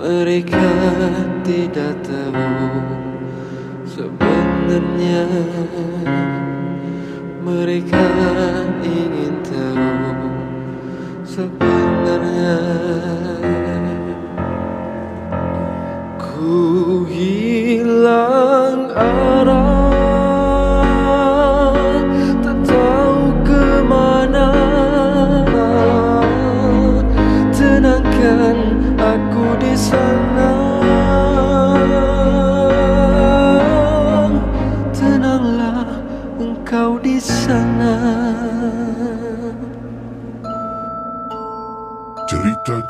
Mereka tidak tahu sebenarnya. Mereka ingin tahu sebenarnya. Ku hilang arah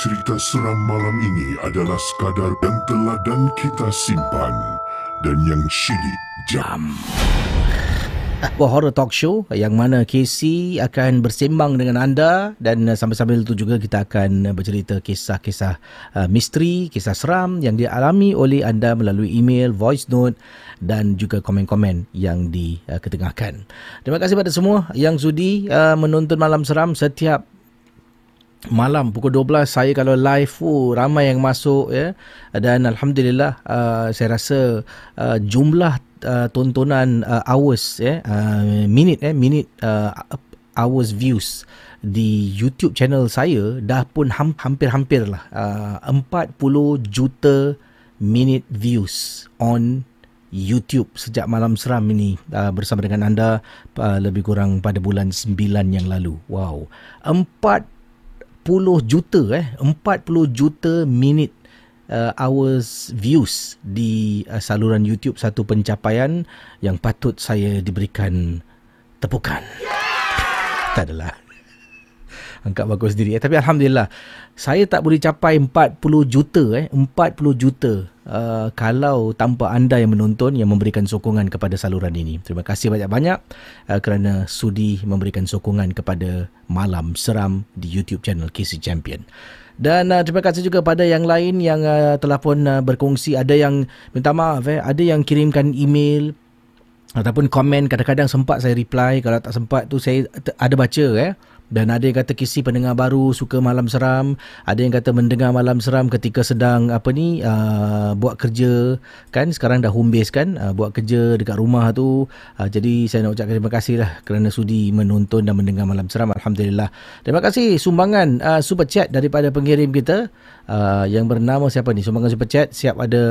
Cerita-cerita seram malam ini adalah sekadar yang telah dan kita simpan dan yang syilid jam. sebuah horror talk show yang mana Casey akan bersembang dengan anda dan uh, sambil-sambil itu juga kita akan uh, bercerita kisah-kisah uh, misteri, kisah seram yang dialami oleh anda melalui email, voice note dan juga komen-komen yang diketengahkan. Terima kasih pada semua yang sudi uh, menonton Malam Seram setiap malam pukul 12 saya kalau live oh, ramai yang masuk ya dan alhamdulillah uh, saya rasa uh, jumlah uh, tontonan uh, hours ya uh, minit eh minit uh, hours views di YouTube channel saya dah pun ham, hampir-hampir lah uh, 40 juta minute views on YouTube sejak malam seram ini uh, bersama dengan anda uh, lebih kurang pada bulan 9 yang lalu. Wow. 40 juta eh 40 juta minit uh, hours views di uh, saluran YouTube satu pencapaian yang patut saya diberikan tepukan. tak adalah. Angkat bagus sendiri. Eh. Tapi Alhamdulillah, saya tak boleh capai 40 juta. Eh. 40 juta uh, kalau tanpa anda yang menonton yang memberikan sokongan kepada saluran ini. Terima kasih banyak-banyak uh, kerana sudi memberikan sokongan kepada Malam Seram di YouTube channel KC Champion. Dan uh, terima kasih juga pada yang lain yang uh, telah pun uh, berkongsi. Ada yang minta maaf, eh. ada yang kirimkan email ataupun komen kadang-kadang sempat saya reply kalau tak sempat tu saya ada baca eh dan ada yang kata kisi pendengar baru suka malam seram. Ada yang kata mendengar malam seram ketika sedang apa ni uh, buat kerja. Kan sekarang dah home base kan uh, buat kerja dekat rumah tu. Uh, jadi saya nak ucapkan terima kasih lah kerana sudi menonton dan mendengar malam seram. Alhamdulillah. Terima kasih sumbangan uh, super chat daripada pengirim kita uh, yang bernama siapa ni? Sumbangan super chat. Siap ada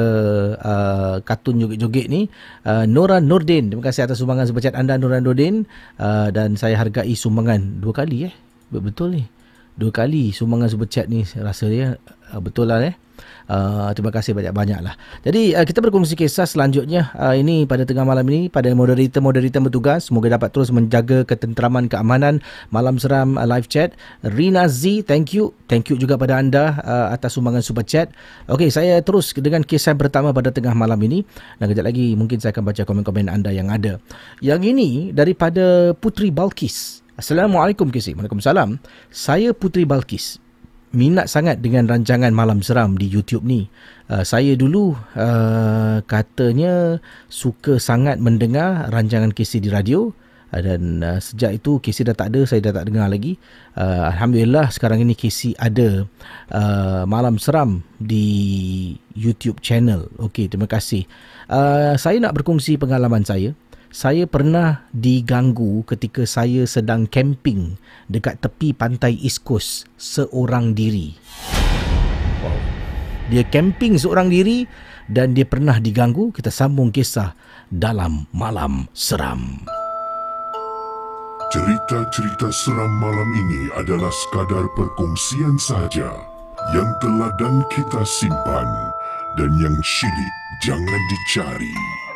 uh, kartun joget-joget ni. Uh, Nora Nurdin terima kasih atas sumbangan super chat anda Nora Nurdin uh, dan saya hargai sumbangan. Dua kali eh? Betul ni. Dua kali sumbangan super chat ni rasa dia uh, betul lah eh Uh, terima kasih banyak-banyak lah. Jadi uh, kita berkongsi kisah selanjutnya uh, ini pada tengah malam ini pada moderator-moderator bertugas. Semoga dapat terus menjaga ketenteraman keamanan malam seram uh, live chat. Rina Z, thank you. Thank you juga pada anda uh, atas sumbangan super chat. Okey, saya terus dengan kisah pertama pada tengah malam ini. Dan kejap lagi mungkin saya akan baca komen-komen anda yang ada. Yang ini daripada Putri Balkis. Assalamualaikum Kisi. Waalaikumsalam. Saya Putri Balkis. Minat sangat dengan rancangan Malam Seram di YouTube ni. Uh, saya dulu uh, katanya suka sangat mendengar rancangan Kisi di radio. Uh, dan uh, sejak itu Kisi dah tak ada, saya dah tak dengar lagi. Uh, Alhamdulillah sekarang ini Kisi ada uh, Malam Seram di YouTube channel. Okey, terima kasih. Uh, saya nak berkongsi pengalaman saya saya pernah diganggu ketika saya sedang camping dekat tepi pantai East Coast seorang diri. Wow. Dia camping seorang diri dan dia pernah diganggu. Kita sambung kisah dalam malam seram. Cerita-cerita seram malam ini adalah sekadar perkongsian sahaja yang telah dan kita simpan dan yang syilid jangan dicari.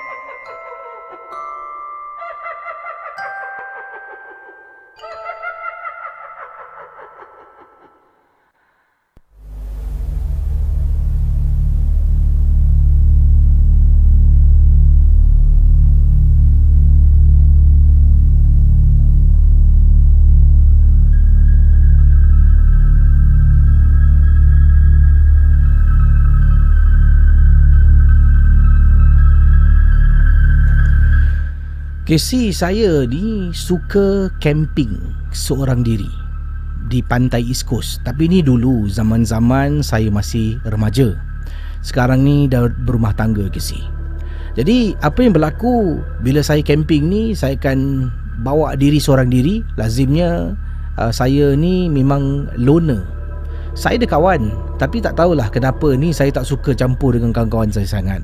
Kesi saya ni suka camping seorang diri di pantai East Coast. Tapi ni dulu zaman-zaman saya masih remaja. Sekarang ni dah berumah tangga Kesi. Jadi apa yang berlaku bila saya camping ni saya akan bawa diri seorang diri. Lazimnya uh, saya ni memang loner. Saya ada kawan tapi tak tahulah kenapa ni saya tak suka campur dengan kawan-kawan saya sangat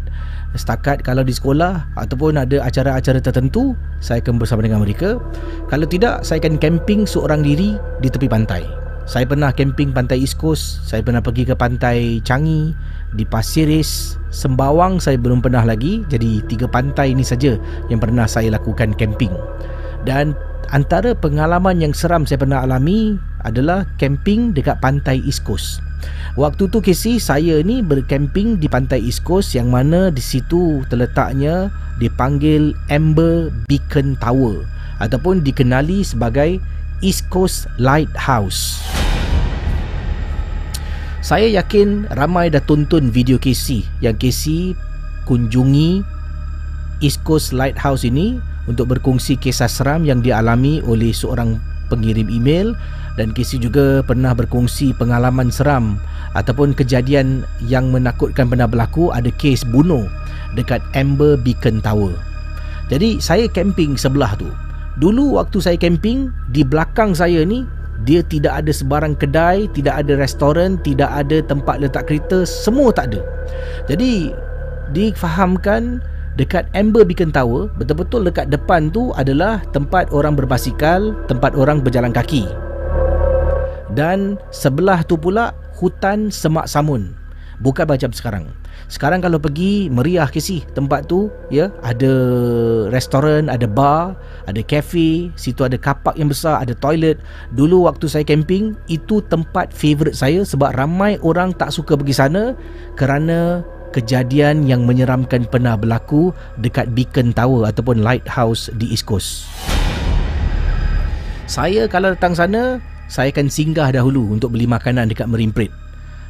setakat kalau di sekolah ataupun ada acara-acara tertentu saya akan bersama dengan mereka. Kalau tidak saya akan camping seorang diri di tepi pantai. Saya pernah camping pantai East Coast saya pernah pergi ke pantai Changi di Pasiris Sembawang saya belum pernah lagi. Jadi tiga pantai ini saja yang pernah saya lakukan camping. Dan antara pengalaman yang seram saya pernah alami adalah camping dekat pantai East Coast Waktu tu Casey saya ni bercamping di pantai East Coast yang mana di situ terletaknya dipanggil Amber Beacon Tower ataupun dikenali sebagai East Coast Lighthouse. Saya yakin ramai dah tonton video Casey yang Casey kunjungi East Coast Lighthouse ini untuk berkongsi kisah seram yang dialami oleh seorang pengirim email dan Casey juga pernah berkongsi pengalaman seram ataupun kejadian yang menakutkan pernah berlaku ada kes bunuh dekat Amber Beacon Tower. Jadi saya camping sebelah tu. Dulu waktu saya camping di belakang saya ni dia tidak ada sebarang kedai, tidak ada restoran, tidak ada tempat letak kereta, semua tak ada. Jadi difahamkan dekat Amber Beacon Tower betul-betul dekat depan tu adalah tempat orang berbasikal, tempat orang berjalan kaki dan sebelah tu pula hutan semak samun. Bukan macam sekarang. Sekarang kalau pergi meriah ke si tempat tu ya ada restoran, ada bar, ada cafe, situ ada kapak yang besar, ada toilet. Dulu waktu saya camping itu tempat favourite saya sebab ramai orang tak suka pergi sana kerana kejadian yang menyeramkan pernah berlaku dekat Beacon Tower ataupun Lighthouse di East Coast. Saya kalau datang sana, saya akan singgah dahulu untuk beli makanan dekat Marine Parade.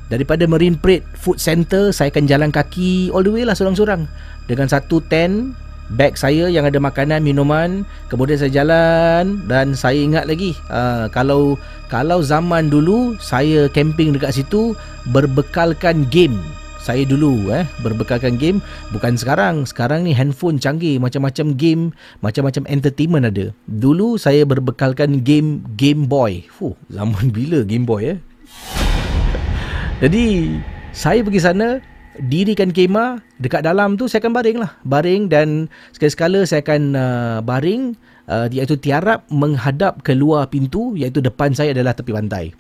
Daripada Marine Parade Food Center, saya akan jalan kaki all the way lah seorang-seorang. Dengan satu tent, bag saya yang ada makanan, minuman. Kemudian saya jalan dan saya ingat lagi, uh, kalau kalau zaman dulu saya camping dekat situ berbekalkan game saya dulu eh berbekalkan game bukan sekarang. Sekarang ni handphone canggih macam-macam game macam-macam entertainment ada. Dulu saya berbekalkan game Game Boy. Fuh zaman bila Game Boy eh? Jadi saya pergi sana dirikan kemah dekat dalam tu saya akan baring lah. Baring dan sekali-sekala saya akan uh, baring uh, iaitu tiarap menghadap keluar pintu iaitu depan saya adalah tepi pantai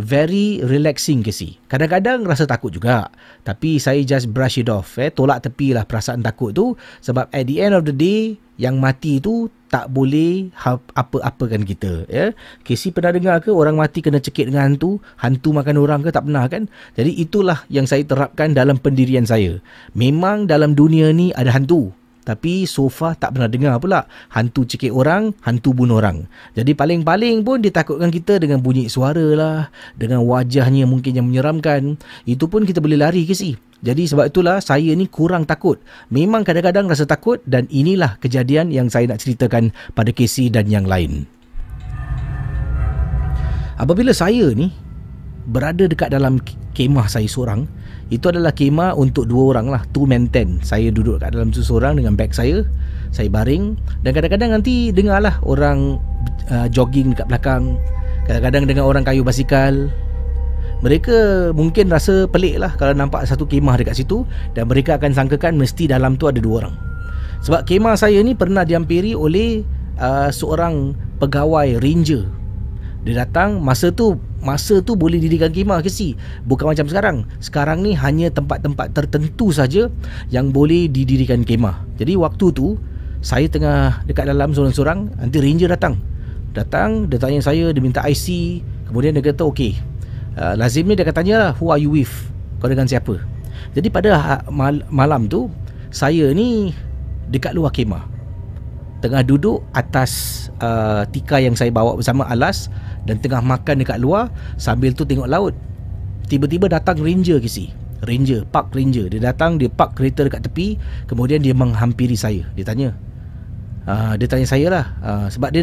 very relaxing ke si. Kadang-kadang rasa takut juga. Tapi saya just brush it off. Eh. Tolak tepi lah perasaan takut tu. Sebab at the end of the day, yang mati tu tak boleh apa-apakan kita. Ya. Casey pernah dengar ke orang mati kena cekik dengan hantu? Hantu makan orang ke? Tak pernah kan? Jadi itulah yang saya terapkan dalam pendirian saya. Memang dalam dunia ni ada hantu. Tapi so far tak pernah dengar pula hantu cekik orang, hantu bunuh orang. Jadi paling-paling pun ditakutkan kita dengan bunyi suara lah, dengan wajahnya mungkin yang menyeramkan. Itu pun kita boleh lari ke si. Jadi sebab itulah saya ni kurang takut. Memang kadang-kadang rasa takut dan inilah kejadian yang saya nak ceritakan pada Casey dan yang lain. Apabila saya ni berada dekat dalam kemah saya seorang, itu adalah kemah untuk dua orang lah Two man tent. Saya duduk kat dalam tu seorang Dengan beg saya Saya baring. Dan kadang-kadang nanti Dengar lah orang uh, Jogging dekat belakang. Kadang-kadang dengar orang kayu basikal. Mereka mungkin rasa pelik lah Kalau nampak satu kemah dekat situ Dan mereka akan sangkakan Mesti dalam tu ada dua orang. Sebab kemah saya ni Pernah dihampiri oleh uh, Seorang pegawai ranger Dia datang Masa tu masa tu boleh dirikan kemah ke si? Bukan macam sekarang. Sekarang ni hanya tempat-tempat tertentu saja yang boleh didirikan kemah jadi waktu tu saya tengah dekat dalam seorang-seorang nanti ranger datang. Datang dia tanya saya dia minta IC kemudian dia kata okey uh, lazim ni dia akan tanya lah who are you with? Kau dengan siapa? Jadi pada ha- mal- malam tu saya ni dekat luar kemah tengah duduk atas uh, tika yang saya bawa bersama alas dan tengah makan dekat luar sambil tu tengok laut. Tiba-tiba datang ranger kisi. Ranger, park ranger. Dia datang, dia park kereta dekat tepi, kemudian dia menghampiri saya. Dia tanya. Uh, dia tanya saya lah. Uh, sebab dia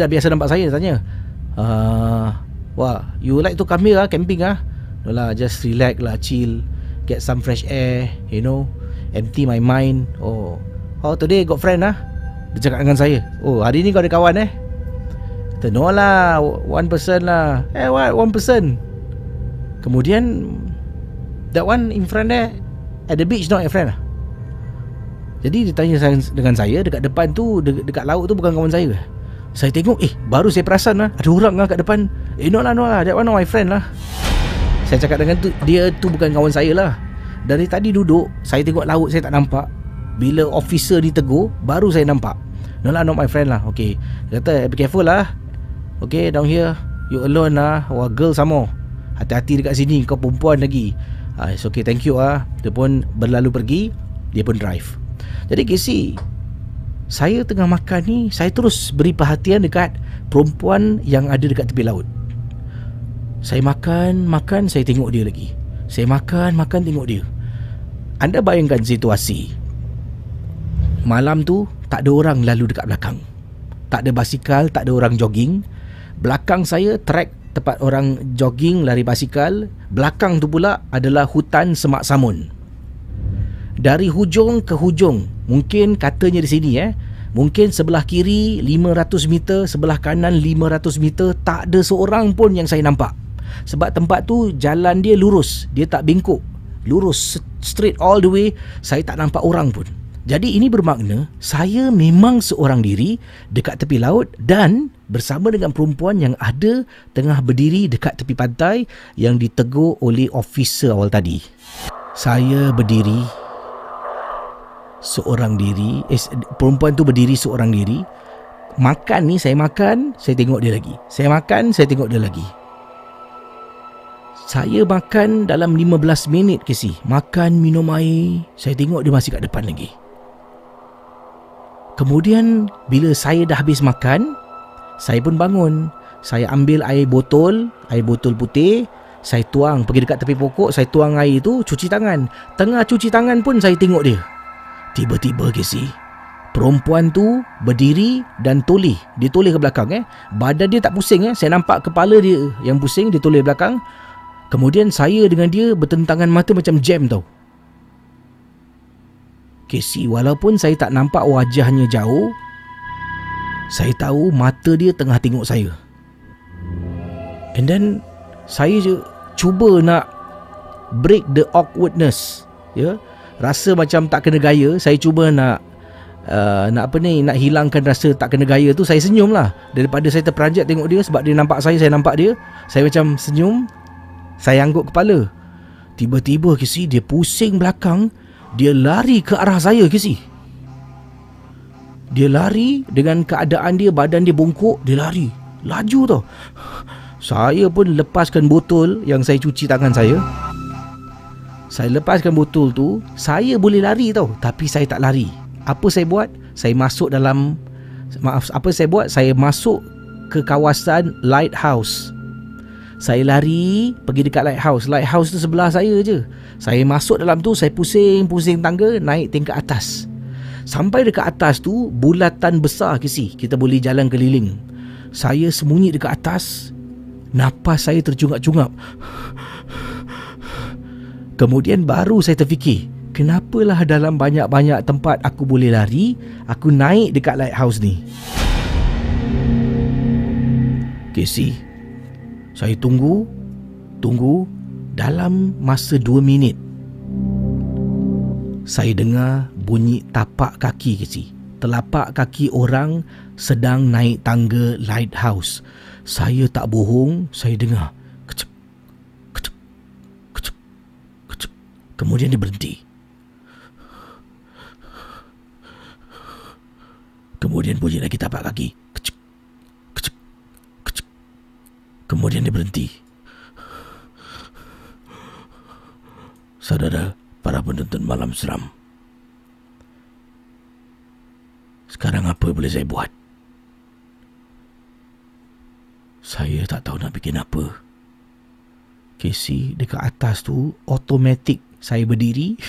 Dah biasa nampak saya dia tanya uh, wah you like to come here camping ah. No lah just relax lah chill get some fresh air you know empty my mind. Oh oh today? Got friend ah? Dia cakap dengan saya oh hari ni kau ada kawan eh? Kata no lah one person lah. Eh what? One person? Kemudian that one in front there at the beach not your friend ah. Jadi dia tanya dengan saya dekat depan tu dekat laut tu bukan kawan saya. ke saya tengok eh baru saya perasan lah ada orang lah kat depan. Eh no lah no lah that one my friend lah. Saya cakap dengan tu dia tu bukan kawan saya lah. Dari tadi duduk saya tengok laut saya tak nampak. Bila officer ni tegur baru saya nampak. No lah not my friend lah. Okay. Dia kata be careful lah. Okay down here you alone lah. Wah girl sama. Hati-hati dekat sini kau perempuan lagi. ah, It's okay thank you ah. Dia pun berlalu pergi Dia pun drive Jadi Casey Saya tengah makan ni Saya terus beri perhatian dekat Perempuan yang ada dekat tepi laut. Saya makan Makan Saya tengok dia lagi. Saya makan Makan tengok dia. Anda bayangkan situasi. Malam tu Tak ada orang lalu dekat belakang. Tak ada basikal Tak ada orang jogging. Belakang saya track tempat orang jogging lari basikal. Belakang tu pula adalah hutan semak samun. Dari hujung ke hujung mungkin katanya di sini eh mungkin sebelah kiri 500 meter sebelah kanan 500 meter tak ada seorang pun yang saya nampak. Sebab tempat tu jalan dia lurus dia tak bengkok lurus straight all the way saya tak nampak orang pun. Jadi ini bermakna saya memang seorang diri dekat tepi laut dan bersama dengan perempuan yang ada tengah berdiri dekat tepi pantai yang ditegur oleh officer awal tadi. Saya berdiri seorang diri, eh, perempuan tu berdiri seorang diri. Makan ni saya makan, saya tengok dia lagi. Saya makan, saya tengok dia lagi. Saya makan dalam 15 minit ke si. Makan, minum air, saya tengok dia masih kat depan lagi. Kemudian bila saya dah habis makan, saya pun bangun. Saya ambil air botol, air botol putih, saya tuang pergi dekat tepi pokok, saya tuang air tu, cuci tangan. Tengah cuci tangan pun saya tengok dia. Tiba-tiba Casey, perempuan tu berdiri dan toleh. Dia toleh ke belakang eh. Badan dia tak pusing eh. Saya nampak kepala dia yang pusing, dia toleh belakang. Kemudian saya dengan dia bertentangan mata macam jam tau. Casey, walaupun saya tak nampak wajahnya jauh, saya tahu mata dia tengah tengok saya. And then saya je cuba nak break the awkwardness. Ya. Rasa macam tak kena gaya, saya cuba nak uh, nak apa ni, nak hilangkan rasa tak kena gaya tu, saya senyum lah. Daripada saya terperanjat tengok dia sebab dia nampak saya, saya nampak dia. Saya macam senyum, saya angguk kepala. Tiba-tiba kisi dia pusing belakang, dia lari ke arah saya kisi. Dia lari dengan keadaan dia badan dia bongkok, dia lari. Laju tau. Saya pun lepaskan botol yang saya cuci tangan saya. Saya lepaskan botol tu, saya boleh lari tau, tapi saya tak lari. Apa saya buat? Saya masuk dalam maaf, apa saya buat? Saya masuk ke kawasan lighthouse. Saya lari pergi dekat lighthouse. Lighthouse tu sebelah saya je. Saya masuk dalam tu, saya pusing-pusing tangga naik tingkat atas. Sampai dekat atas tu Bulatan besar ke si Kita boleh jalan keliling Saya sembunyi dekat atas Napas saya tercungap-cungap Kemudian baru saya terfikir Kenapalah dalam banyak-banyak tempat aku boleh lari Aku naik dekat lighthouse ni Casey Saya tunggu Tunggu Dalam masa 2 minit Saya dengar bunyi tapak kaki si. Telapak kaki orang sedang naik tangga lighthouse. Saya tak bohong, saya dengar. Kemudian dia berhenti. Kemudian bunyi lagi tapak kaki. Kecek, kecek, kecek. Kemudian dia berhenti. Saudara, para penonton malam seram. Sekarang apa boleh saya buat? Saya tak tahu nak bikin apa. Casey, dekat atas tu, automatik saya berdiri.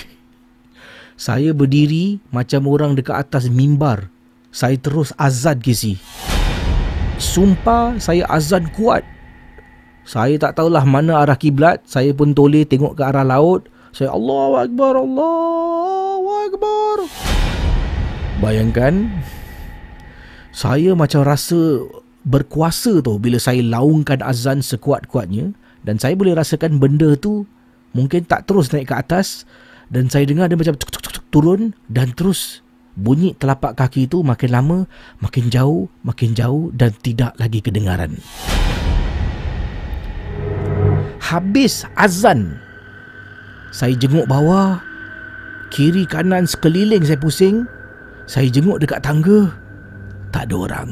Saya berdiri macam orang dekat atas mimbar. Saya terus azan Casey. Sumpah saya azan kuat. Saya tak tahulah mana arah kiblat. Saya pun toleh tengok ke arah laut. Saya Allah Akbar, Allah Akbar. Bayangkan saya macam rasa berkuasa tu bila saya laungkan azan sekuat-kuatnya dan saya boleh rasakan benda tu mungkin tak terus naik ke atas. Dan saya dengar dia macam turun dan terus bunyi telapak kaki itu makin lama makin jauh makin jauh dan tidak lagi kedengaran. Habis azan. Saya jenguk bawah kiri kanan sekeliling saya pusing. Saya jenguk dekat tangga. Tak ada orang.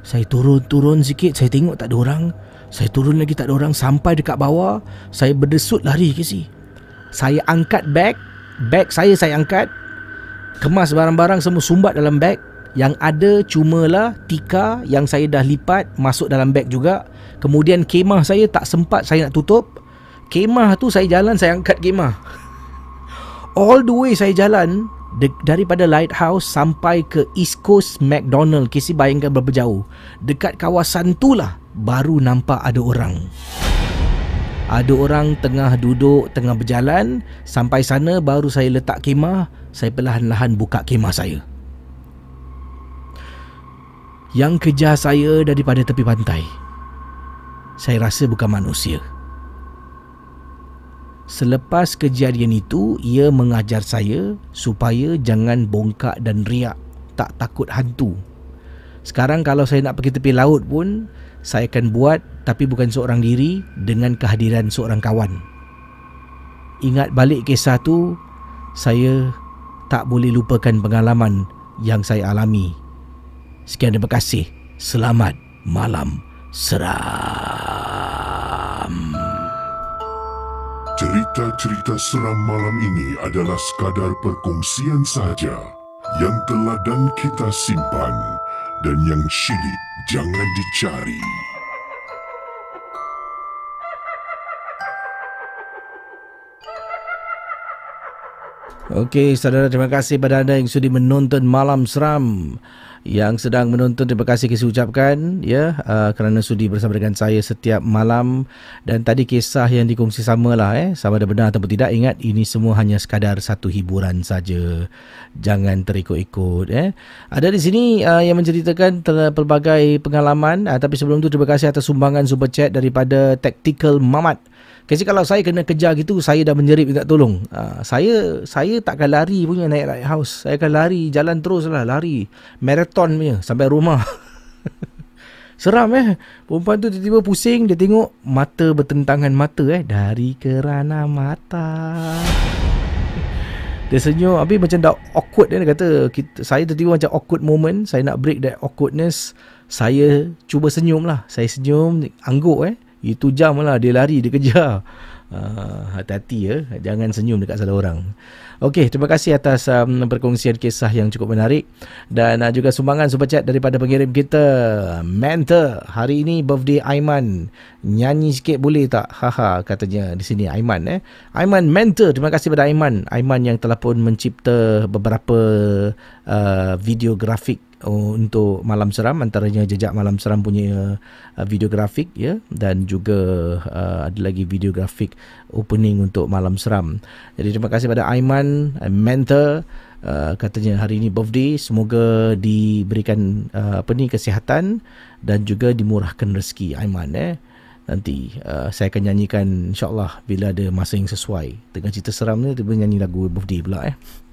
Saya turun-turun sikit Saya tengok tak ada orang Saya turun lagi tak ada orang Sampai dekat bawah Saya berdesut lari ke si Saya angkat beg, beg saya saya angkat. Kemas barang-barang semua sumbat dalam beg. Yang ada cumalah tika yang saya dah lipat masuk dalam beg juga. Kemudian kemah saya tak sempat saya nak tutup. Kemah tu saya jalan saya angkat kemah. All the way saya jalan daripada Lighthouse sampai ke East Coast McDonald. Kisi bayangkan berapa jauh. Dekat kawasan tu lah baru nampak ada orang. Ada orang tengah duduk, tengah berjalan. Sampai sana baru saya letak kemah. Saya perlahan-lahan buka kemah saya. Yang kejar saya daripada tepi pantai. Saya rasa bukan manusia. Selepas kejadian itu, ia mengajar saya supaya jangan bongkak dan riak, tak takut hantu. Sekarang kalau saya nak pergi tepi laut pun, saya akan buat tapi bukan seorang diri dengan kehadiran seorang kawan. Ingat balik kisah tu, saya tak boleh lupakan pengalaman yang saya alami. Sekian terima kasih. Selamat malam seram. Cerita-cerita seram malam ini adalah sekadar perkongsian sahaja yang telah dan kita simpan dan yang syilid jangan dicari. Okey, saudara terima kasih pada anda yang sudi menonton Malam Seram. Yang sedang menonton terima kasih kita ucapkan ya uh, kerana sudi bersama dengan saya setiap malam dan tadi kisah yang dikongsi samalah eh sama ada benar ataupun tidak ingat ini semua hanya sekadar satu hiburan saja. Jangan terikut-ikut eh. Ada di sini uh, yang menceritakan pelbagai pengalaman uh, tapi sebelum tu terima kasih atas sumbangan super chat daripada Tactical Mamat. Kasi kalau saya kena kejar gitu, saya dah menjerit minta tolong. Uh, saya saya takkan lari punya naik lighthouse. Saya akan lari, jalan terus lah, lari. Marathon punya, sampai rumah. Seram eh. Perempuan tu tiba-tiba pusing, dia tengok mata bertentangan mata eh. Dari kerana mata. Dia senyum, habis macam dah awkward eh. Dia kata, kita, saya tiba-tiba macam awkward moment. Saya nak break that awkwardness. Saya cuba senyum lah. Saya senyum, angguk eh. Itu jam lah dia lari dia kejar. Uh, hati-hati ya, jangan senyum dekat salah orang. Okey, terima kasih atas um, perkongsian kisah yang cukup menarik dan uh, juga sumbangan super chat daripada pengirim kita Mentor. Hari ini birthday Aiman. Nyanyi sikit boleh tak? Haha katanya di sini Aiman eh. Aiman Mentor. Terima kasih pada Aiman. Aiman yang telah pun mencipta beberapa uh, video grafik untuk malam seram antaranya jejak malam seram punya uh, video grafik ya. Dan juga uh, ada lagi video grafik opening untuk malam seram. Jadi terima kasih pada Aiman uh, mentor uh, katanya hari ini birthday. Semoga diberikan uh, apa ni kesihatan dan juga dimurahkan rezeki Aiman eh. Nanti uh, saya akan nyanyikan insyaallah bila ada masa yang sesuai. Dengan cerita seram ni tiba nyanyi lagu birthday pula eh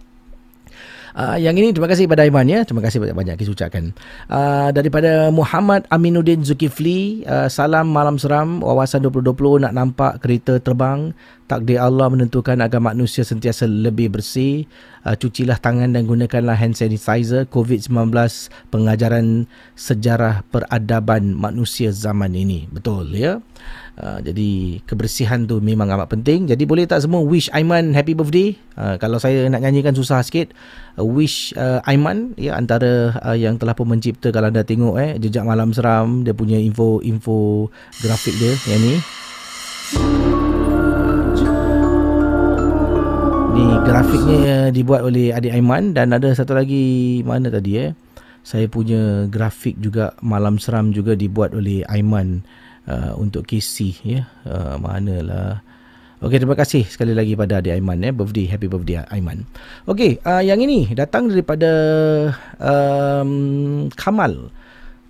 Uh, yang ini terima kasih kepada Aiman ya. Terima kasih banyak-banyak kita ucapkan. Uh, daripada Muhammad Aminuddin Zulkifli, uh, salam malam seram, wawasan 2020 nak nampak kereta terbang. Takdir Allah menentukan agar manusia sentiasa lebih bersih. Uh, cucilah tangan dan gunakanlah hand sanitizer. COVID-19 pengajaran sejarah peradaban manusia zaman ini. Betul ya. Uh, jadi kebersihan tu memang amat penting. Jadi boleh tak semua wish Aiman happy birthday? Uh, kalau saya nak nyanyikan susah sikit. Uh, wish uh, Aiman ya antara uh, yang telah pun mencipta kalau anda tengok eh jejak malam seram dia punya info info grafik dia yang ni. Ni grafiknya dibuat oleh adik Aiman dan ada satu lagi mana tadi eh. Saya punya grafik juga malam seram juga dibuat oleh Aiman uh, untuk KC ya. Uh, manalah. Okey, terima kasih sekali lagi pada adik Aiman ya. Birthday, happy birthday Aiman. Okey, uh, yang ini datang daripada um, Kamal.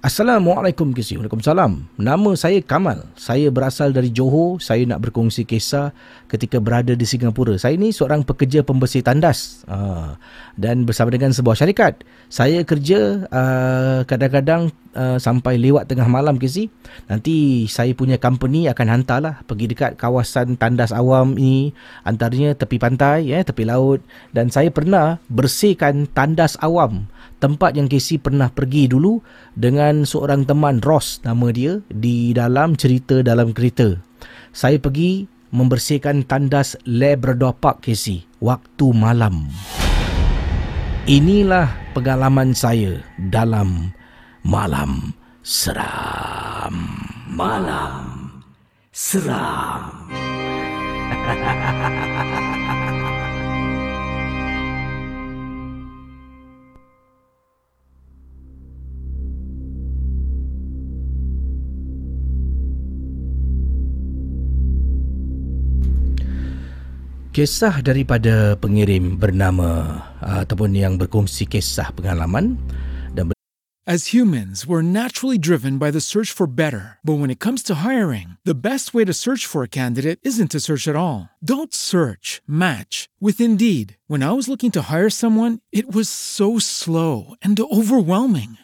Assalamualaikum KC. Waalaikumsalam. Nama saya Kamal. Saya berasal dari Johor. Saya nak berkongsi kisah ketika berada di Singapura. Saya ni seorang pekerja pembersih tandas. Uh, dan bersama dengan sebuah syarikat. Saya kerja uh, kadang-kadang uh, sampai lewat tengah malam KC. Nanti saya punya company akan hantarlah pergi dekat kawasan tandas awam ini. Antaranya tepi pantai, ya, tepi laut. Dan saya pernah bersihkan tandas awam tempat yang Casey pernah pergi dulu dengan seorang teman Ross nama dia di dalam cerita dalam kereta. Saya pergi membersihkan tandas Labrador Park Casey waktu malam. Inilah pengalaman saya dalam malam seram. Malam seram. Kisah daripada pengirim bernama uh, ataupun yang berkongsi kisah pengalaman dan As humans, we're naturally driven by the search for better. But when it comes to hiring, the best way to search for a candidate isn't to search at all. Don't search, match with Indeed. When I was looking to hire someone, it was so slow and overwhelming.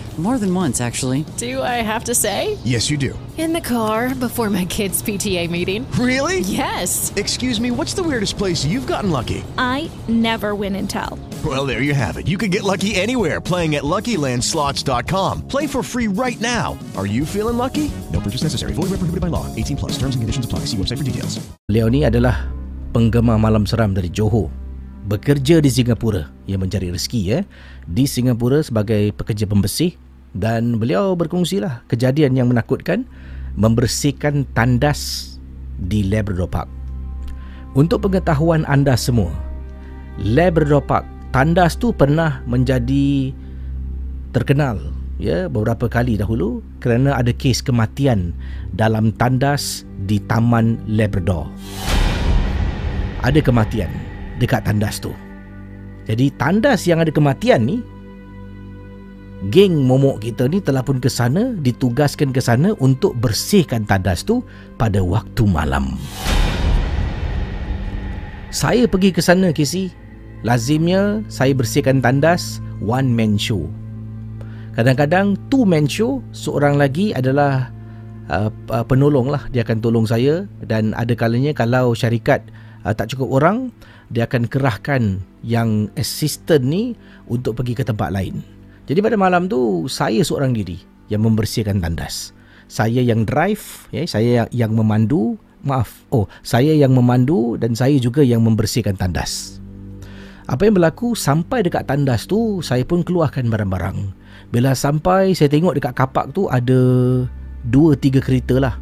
More than once, actually. Do I have to say? Yes, you do. In the car before my kids' PTA meeting. Really? Yes. Excuse me, what's the weirdest place you've gotten lucky? I never win and tell. Well, there you have it. You can get lucky anywhere playing at LuckyLandSlots.com. Play for free right now. Are you feeling lucky? No purchase necessary. Void where prohibited by law. 18 plus. Terms and conditions apply. See website for details. Beliau ni adalah penggemar malam seram dari Johor. Bekerja di Singapura yang mencari rezeki ya. Di Singapura sebagai pekerja pembersih dan beliau berkongsilah kejadian yang menakutkan membersihkan tandas di Labrador Park. Untuk pengetahuan anda semua, Labrador Park, tandas tu pernah menjadi terkenal ya beberapa kali dahulu kerana ada kes kematian dalam tandas di Taman Labrador. Ada kematian dekat tandas tu. Jadi tandas yang ada kematian ni geng momok kita ni telah pun ke sana ditugaskan ke sana untuk bersihkan tandas tu pada waktu malam. Saya pergi ke sana Casey. Lazimnya saya bersihkan tandas one man show. Kadang-kadang two man show, seorang lagi adalah uh, uh, penolong lah. Dia akan tolong saya dan ada kalanya kalau syarikat uh, tak cukup orang, dia akan kerahkan yang assistant ni untuk pergi ke tempat lain. Jadi pada malam tu saya seorang diri yang membersihkan tandas. Saya yang drive, ya, saya yang, memandu, maaf. Oh, saya yang memandu dan saya juga yang membersihkan tandas. Apa yang berlaku sampai dekat tandas tu saya pun keluarkan barang-barang. Bila sampai saya tengok dekat kapak tu ada dua tiga kereta lah.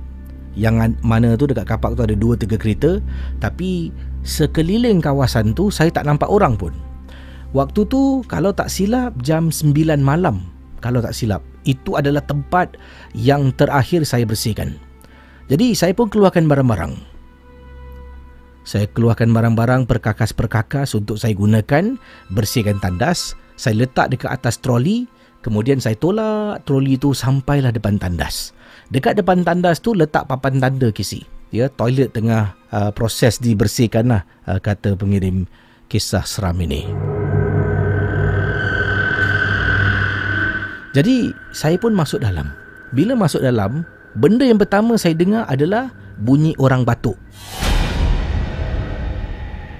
Yang mana tu dekat kapak tu ada dua tiga kereta tapi sekeliling kawasan tu saya tak nampak orang pun. Waktu tu kalau tak silap jam 9 malam kalau tak silap itu adalah tempat yang terakhir saya bersihkan. Jadi saya pun keluarkan barang-barang. Saya keluarkan barang-barang perkakas-perkakas untuk saya gunakan bersihkan tandas. Saya letak dekat atas troli, kemudian saya tolak troli itu sampailah depan tandas. Dekat depan tandas tu letak papan tanda kisi. Ya, toilet tengah uh, proses dibersihkan lah, uh, kata pengirim kisah seram ini. Jadi, saya pun masuk dalam. Bila masuk dalam, benda yang pertama saya dengar adalah bunyi orang batuk.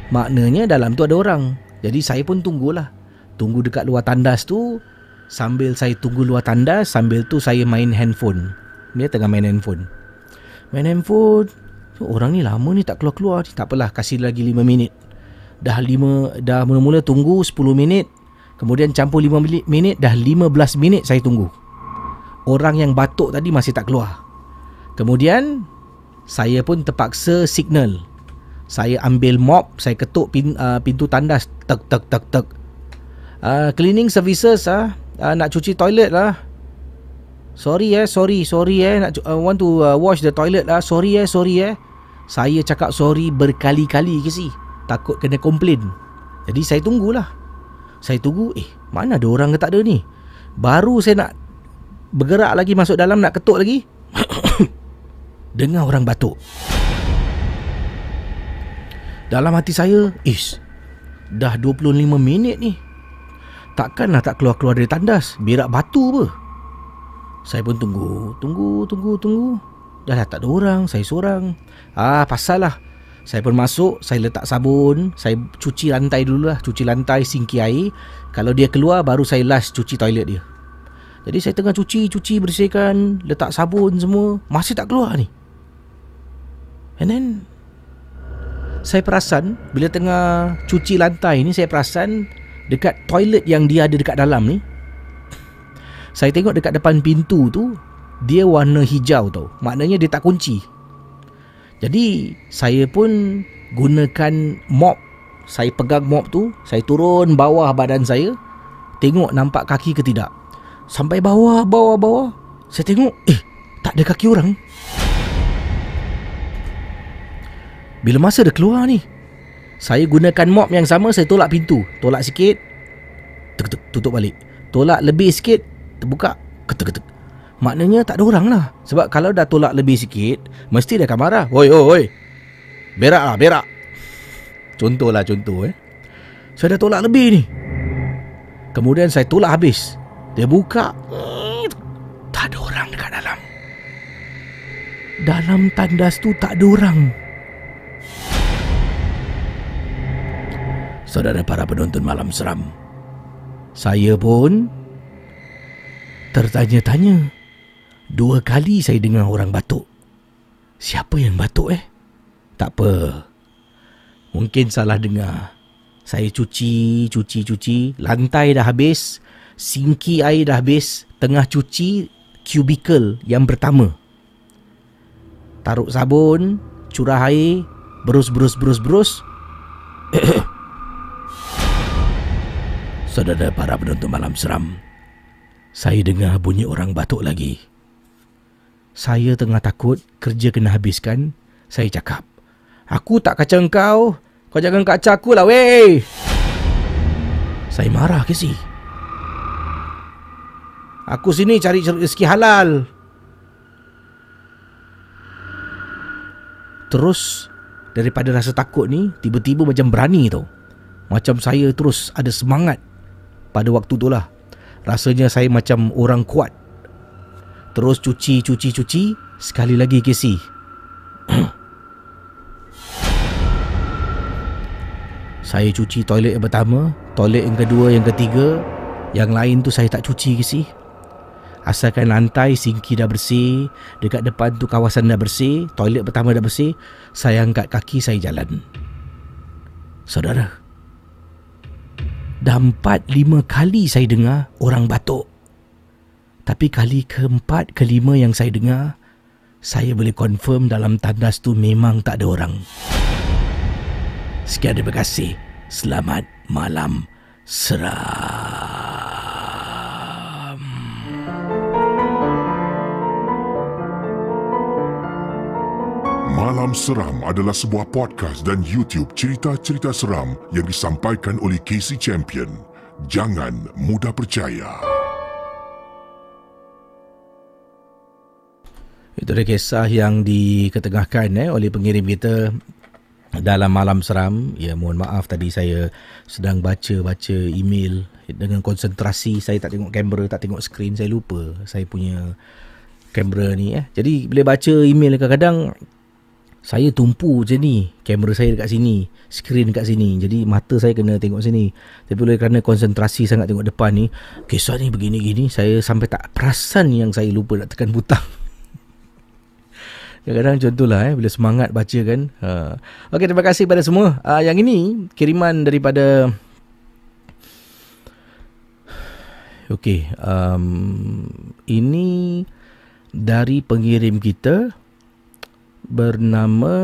Maknanya dalam tu ada orang. Jadi saya pun tunggulah. Tunggu dekat luar tandas tu. Sambil saya tunggu luar tandas, sambil tu saya main handphone. Dia tengah main handphone. Main handphone. Orang ni lama ni tak keluar-keluar. Tak apalah, kasih lagi 5 minit. Dah 5 dah mula-mula tunggu 10 minit. Kemudian campur 5 minit dah 15 minit saya tunggu. Orang yang batuk tadi masih tak keluar. Kemudian saya pun terpaksa signal. Saya ambil mop, saya ketuk uh, pintu tandas tek tek tek tek. Uh, cleaning services uh, uh, nak cuci toilet lah. Sorry eh, sorry, sorry eh. Nak uh, want to uh, wash the toilet lah. Sorry eh, sorry eh. Saya cakap sorry berkali-kali ke si. Takut kena komplain. Jadi saya tunggulah. Saya tunggu, eh mana ada orang ke tak ada ni? Baru saya nak bergerak lagi masuk dalam nak ketuk lagi. Dengar orang batuk. Dalam hati saya, is dah 25 minit ni. Takkanlah tak keluar-keluar dari tandas, berak batu apa? Saya pun tunggu, tunggu, tunggu, tunggu. Dah lah tak ada orang, saya seorang. Ah, pasal lah. Saya pun masuk, saya letak sabun, saya cuci lantai dulu lah, cuci lantai, singki air. Kalau dia keluar, baru saya last cuci toilet dia. Jadi saya tengah cuci, cuci, bersihkan, letak sabun semua, masih tak keluar ni. And then, saya perasan, bila tengah cuci lantai ni, saya perasan dekat toilet yang dia ada dekat dalam ni, saya tengok dekat depan pintu tu, dia warna hijau tau. Maknanya dia tak kunci. Jadi saya pun gunakan mop. Saya pegang mop tu, saya turun bawah badan saya, tengok nampak kaki ke tidak. Sampai bawah, bawah, bawah, saya tengok, eh, tak ada kaki orang. Bila masa dia keluar ni, saya gunakan mop yang sama, saya tolak pintu. Tolak sikit, tutup balik. Tolak lebih sikit, terbuka, ketuk, ketuk. Maknanya tak ada orang lah. Sebab kalau dah tolak lebih sikit Mesti dia akan marah. Oi oi oi Berak lah berak. Contoh lah contoh eh. Saya dah tolak lebih ni. Kemudian saya tolak habis. Dia buka Tak ada orang dekat dalam. Dalam tandas tu tak ada orang. Saudara para penonton malam seram Saya pun Tertanya-tanya Dua kali saya dengar orang batuk. Siapa yang batuk eh? Tak apa. Mungkin salah dengar. Saya cuci, cuci, cuci. Lantai dah habis. Singki air dah habis. Tengah cuci cubicle yang pertama. Taruh sabun, curah air, berus, berus, berus, berus. Saudara para penonton malam seram. Saya dengar bunyi orang batuk lagi. Saya tengah takut kerja kena habiskan. Saya cakap, aku tak kacau kau. Kau jangan kacau aku lah weh. Saya marah ke si? Aku sini cari rezeki halal. Terus daripada rasa takut ni tiba-tiba macam berani tau. Macam saya terus ada semangat pada waktu tu lah. Rasanya saya macam orang kuat Terus cuci, cuci, cuci. Sekali lagi Casey. saya cuci toilet yang pertama, toilet yang kedua, yang ketiga. Yang lain tu saya tak cuci Casey. Asalkan lantai, singki dah bersih. Dekat depan tu kawasan dah bersih. Toilet pertama dah bersih. Saya angkat kaki, saya jalan. Saudara. Dah empat, lima kali saya dengar orang batuk. Tapi kali keempat, kelima yang saya dengar, saya boleh confirm dalam tandas tu memang tak ada orang. Sekian terima kasih. Selamat malam seram. Malam Seram adalah sebuah podcast dan YouTube cerita-cerita seram yang disampaikan oleh Casey Champion. Jangan mudah percaya. Itu adalah kisah yang diketengahkan eh, oleh pengirim kita dalam malam seram. Ya, mohon maaf tadi saya sedang baca-baca email dengan konsentrasi. Saya tak tengok kamera, tak tengok skrin. Saya lupa saya punya kamera ni. Eh. Jadi, bila baca email kadang-kadang saya tumpu je ni. Kamera saya dekat sini. Skrin dekat sini. Jadi, mata saya kena tengok sini. Tapi oleh kerana konsentrasi sangat tengok depan ni, kisah ni begini-gini, saya sampai tak perasan yang saya lupa nak tekan butang. Kadang-kadang contohlah eh bila semangat baca kan. Ha. Okey terima kasih kepada semua. Uh, yang ini kiriman daripada Okey, um, ini dari pengirim kita bernama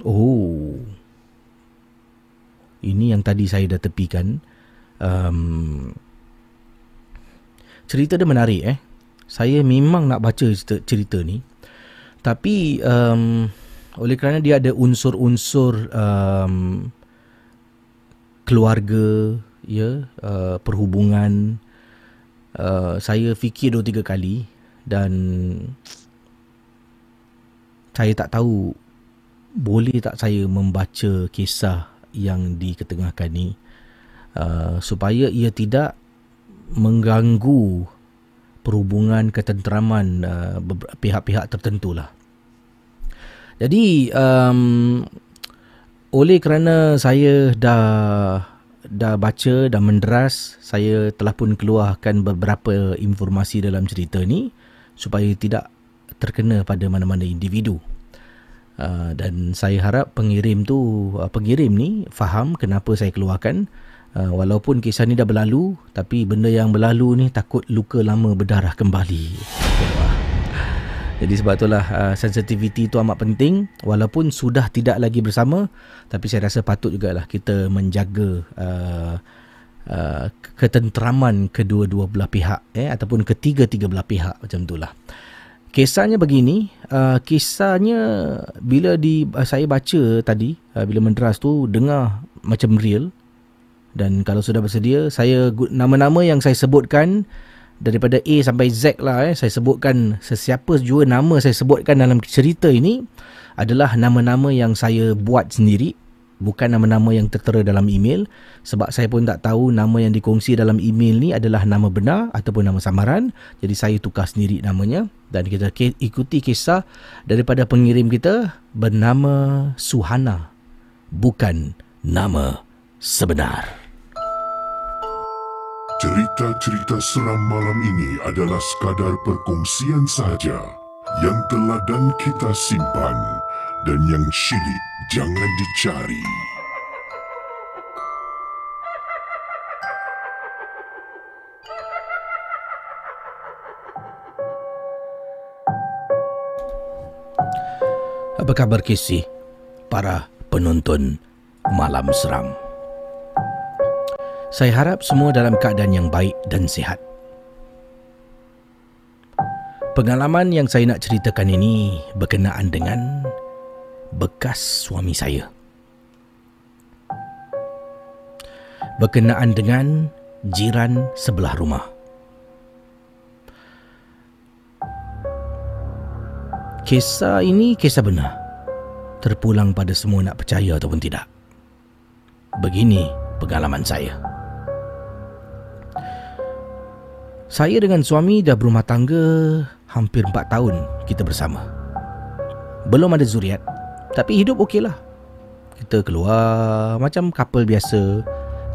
Oh. Ini yang tadi saya dah tepikan. Um, cerita dia menarik eh. Saya memang nak baca cerita, cerita ni. Tapi um, oleh kerana dia ada unsur-unsur um, keluarga, ya, uh, perhubungan, uh, saya fikir dua tiga kali dan saya tak tahu boleh tak saya membaca kisah yang diketengahkan ni uh, supaya ia tidak mengganggu perhubungan ketenteraman uh, pihak-pihak tertentu lah. Jadi um, oleh kerana saya dah dah baca dan menderas, saya telah pun keluarkan beberapa informasi dalam cerita ni supaya tidak terkena pada mana-mana individu. Uh, dan saya harap pengirim tu uh, pengirim ni faham kenapa saya keluarkan uh, walaupun kisah ni dah berlalu tapi benda yang berlalu ni takut luka lama berdarah kembali. Jadi sebab itulah uh, sensitivity itu amat penting walaupun sudah tidak lagi bersama tapi saya rasa patut jugalah kita menjaga uh, uh, ketenteraman kedua-dua belah pihak eh ataupun ketiga-tiga belah pihak macam itulah. Kisahnya begini, uh, kisahnya bila di uh, saya baca tadi uh, bila menderas tu dengar macam real dan kalau sudah bersedia saya nama-nama yang saya sebutkan daripada A sampai Z lah eh saya sebutkan sesiapa jua nama saya sebutkan dalam cerita ini adalah nama-nama yang saya buat sendiri bukan nama-nama yang tertera dalam email. Sebab saya pun tak tahu nama yang dikongsi dalam email ni adalah nama benar ataupun nama samaran. Jadi saya tukar sendiri namanya dan kita ikuti kisah daripada pengirim kita bernama Suhana bukan nama sebenar Cerita-cerita seram malam ini adalah sekadar perkongsian sahaja yang telah dan kita simpan dan yang syilid jangan dicari. Apa khabar Casey? Para penonton Malam Seram. Saya harap semua dalam keadaan yang baik dan sihat. Pengalaman yang saya nak ceritakan ini berkenaan dengan bekas suami saya. Berkenaan dengan jiran sebelah rumah. Kisah ini kisah benar. Terpulang pada semua nak percaya ataupun tidak. Begini pengalaman saya. Saya dengan suami dah berumah tangga hampir 4 tahun kita bersama. Belum ada zuriat, tapi hidup okeylah. Kita keluar macam couple biasa,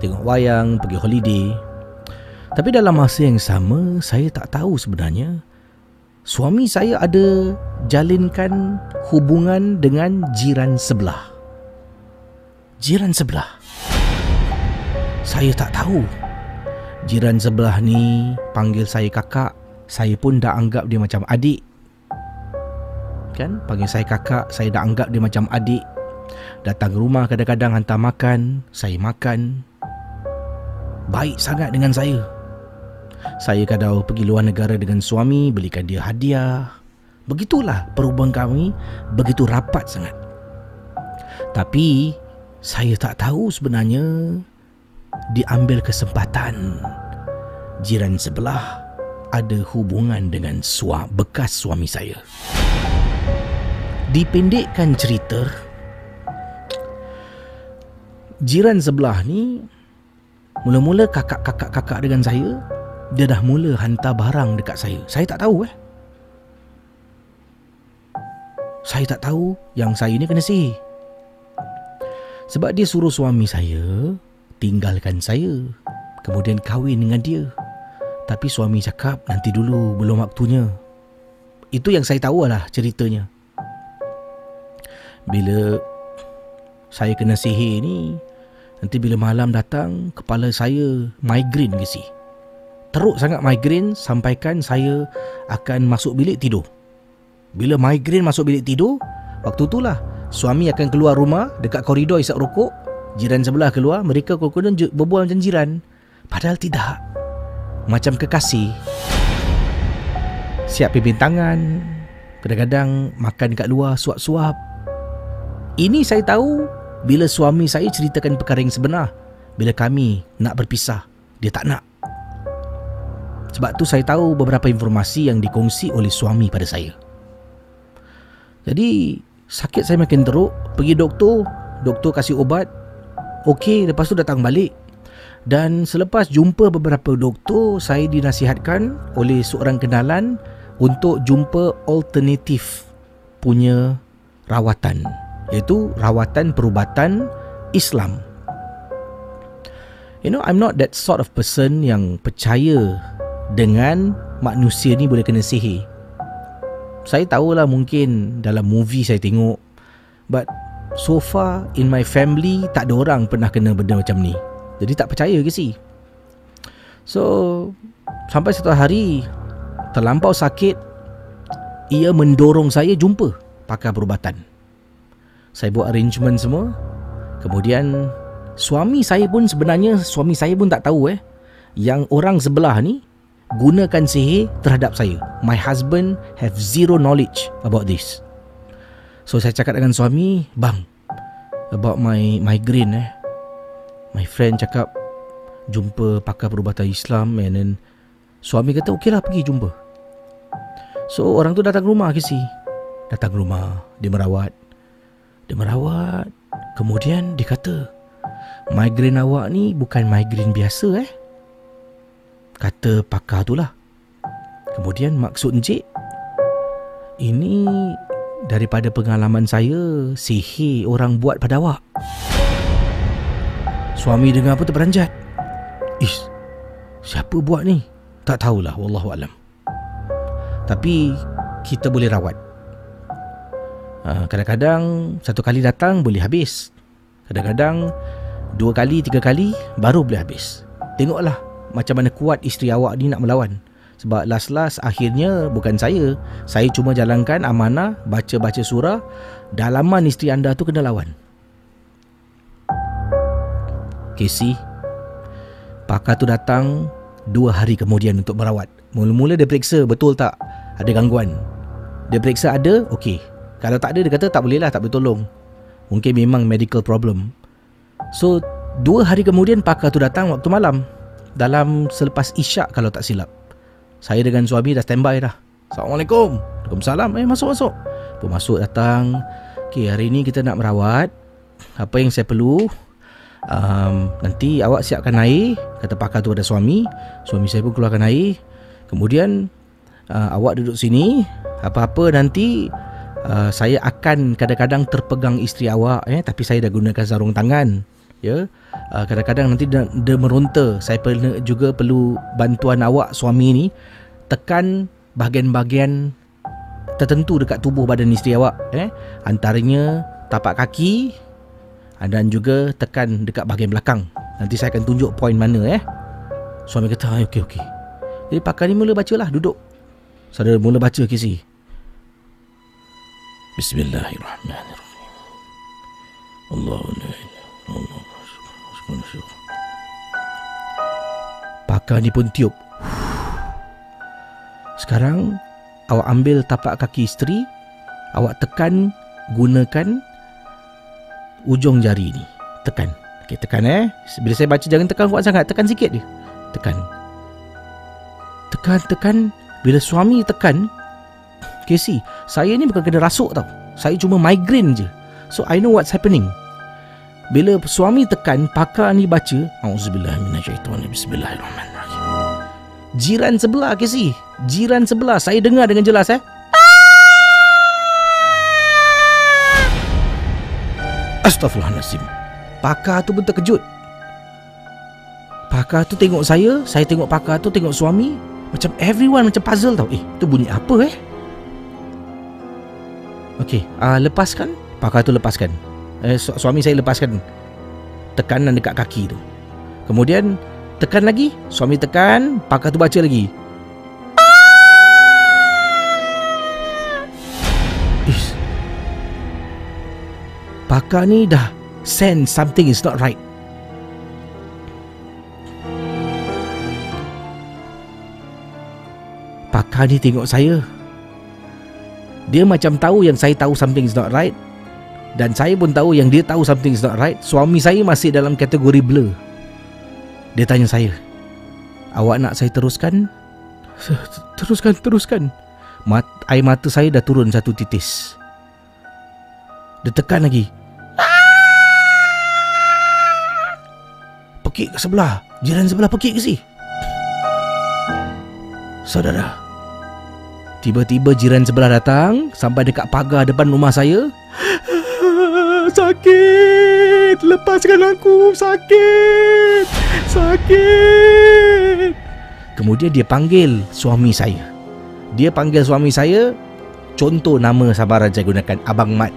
tengok wayang, pergi holiday. Tapi dalam masa yang sama, saya tak tahu sebenarnya suami saya ada jalinkan hubungan dengan jiran sebelah. Jiran sebelah. Saya tak tahu Jiran sebelah ni panggil saya kakak Saya pun dah anggap dia macam adik. Kan? Panggil saya kakak Saya dah anggap dia macam adik. Datang rumah kadang-kadang hantar makan Saya makan. Baik sangat dengan saya. Saya kadang pergi luar negara dengan suami Belikan dia hadiah. Begitulah perhubungan kami Begitu rapat sangat. Tapi Saya tak tahu sebenarnya diambil kesempatan jiran sebelah ada hubungan dengan suami bekas suami saya. Dipendekkan cerita, jiran sebelah ni mula-mula kakak-kakak-kakak dengan saya, dia dah mula hantar barang dekat saya. Saya tak tahu eh. Saya tak tahu yang saya ni kena sihir. Sebab dia suruh suami saya tinggalkan saya kemudian kahwin dengan dia. Tapi suami cakap nanti dulu belum waktunya. Itu yang saya tahu lah ceritanya. Bila saya kena sihir ni nanti bila malam datang kepala saya migraine ke si teruk sangat migraine sampaikan saya akan masuk bilik tidur. Bila migraine masuk bilik tidur waktu itulah suami akan keluar rumah dekat koridor isap rokok Jiran sebelah keluar Mereka kadang-kadang berbual macam jiran Padahal tidak macam kekasih. Siap pimpin tangan, kadang-kadang makan kat luar suap-suap. Ini saya tahu bila suami saya ceritakan perkara yang sebenar. Bila kami nak berpisah, dia tak nak. Sebab tu saya tahu beberapa informasi yang dikongsi oleh suami pada saya. Jadi, sakit saya makin teruk, pergi doktor, doktor kasih ubat. Okey, lepas tu datang balik. Dan selepas jumpa beberapa doktor, saya dinasihatkan oleh seorang kenalan untuk jumpa alternatif punya rawatan, iaitu rawatan perubatan Islam. You know, I'm not that sort of person yang percaya dengan manusia ni boleh kena sihir. Saya tahulah mungkin dalam movie saya tengok but so far in my family tak ada orang pernah kena benda macam ni. Jadi tak percaya ke si? So sampai satu hari terlampau sakit ia mendorong saya jumpa pakar perubatan. Saya buat arrangement semua. Kemudian suami saya pun sebenarnya suami saya pun tak tahu eh yang orang sebelah ni gunakan sihir terhadap saya. My husband have zero knowledge about this. So saya cakap dengan suami, bang, about my migraine eh. My friend cakap jumpa pakar perubatan Islam and then suami kata okeylah pergi jumpa. So orang tu datang rumah ke si. Datang rumah, dia merawat. Dia merawat. Kemudian dia kata, migraine awak ni bukan migraine biasa eh kata pakar tu lah. Kemudian maksud Encik, ini daripada pengalaman saya sihir orang buat pada awak. Suami dengar apa terperanjat. Ish, siapa buat ni? Tak tahulah, Wallahualam. Tapi kita boleh rawat. Ha, kadang-kadang satu kali datang boleh habis. Kadang-kadang dua kali, tiga kali baru boleh habis. Tengoklah macam mana kuat isteri awak ni nak melawan. Sebab last-last akhirnya bukan saya. Saya cuma jalankan amanah, baca-baca surah. Dalaman isteri anda tu kena lawan. Casey, pakar tu datang dua hari kemudian untuk merawat. Mula-mula dia periksa betul tak ada gangguan. Dia periksa ada, okey. Kalau tak ada, dia kata tak boleh lah, tak boleh tolong. Mungkin memang medical problem. So, dua hari kemudian pakar tu datang waktu malam dalam selepas isyak kalau tak silap. Saya dengan suami dah standby dah. Assalamualaikum. Waalaikumsalam. Eh masuk masuk. Pun masuk datang. Okey, hari ni kita nak merawat. Apa yang saya perlu? Um, nanti awak siapkan air. Kata pakar tu ada suami. Suami saya pun keluarkan air. Kemudian uh, awak duduk sini. Apa-apa nanti uh, saya akan kadang-kadang terpegang isteri awak eh tapi saya dah gunakan sarung tangan ya uh, kadang-kadang nanti dia, dia meronta. Saya perlu juga perlu bantuan awak suami ni tekan bahagian-bahagian tertentu dekat tubuh badan isteri awak eh? Antaranya tapak kaki ah, dan juga tekan dekat bahagian belakang. Nanti saya akan tunjuk poin mana eh? Suami kata okey okey. Jadi pakar ni mula bacalah duduk. Saudara mula baca kisi Bismillahirrahmanirrahim. Allahu Allah Pakar ni pun tiup. Sekarang Awak ambil tapak kaki isteri Awak tekan Gunakan Ujung jari ni. Tekan. Okay, Tekan eh. Bila saya baca jangan tekan kuat sangat Tekan sikit je. Tekan. Tekan tekan. Bila suami tekan Casey Saya ni bukan kena rasuk tau. Saya cuma migraine je. So I know what's happening bila suami tekan pakar ni baca auzubillah minasyaitonir bismillahirrahmanirrahim. Jiran sebelah ke si? Jiran sebelah. Saya dengar dengan jelas eh? Astaghfirullahaladzim Pakar tu pun terkejut. Pakar tu tengok saya Saya tengok pakar tu Tengok suami. Macam everyone macam puzzle tau. Eh tu bunyi apa eh? Okay uh, Lepaskan. Pakar tu lepaskan eh, su- suami saya lepaskan tekanan dekat kaki tu. Kemudian tekan lagi, suami tekan, pakar tu baca lagi. Is. Pakar ni dah sense something is not right. Pakar ni tengok saya. Dia macam tahu yang saya tahu something is not right. Dan saya pun tahu yang dia tahu something is not right. Suami saya masih dalam kategori blur. Dia tanya saya, Awak nak saya teruskan? Teruskan, teruskan. Mat, air mata saya dah turun satu titis. Dia tekan lagi. Pekik ke sebelah? Jiran sebelah pekik ke si? Saudara, tiba-tiba jiran sebelah datang sampai dekat pagar depan rumah saya. Sakit! Lepaskan aku! Sakit! Sakit! Kemudian dia panggil suami saya. Dia panggil suami saya Contoh nama Sabah Raja gunakan Abang Mat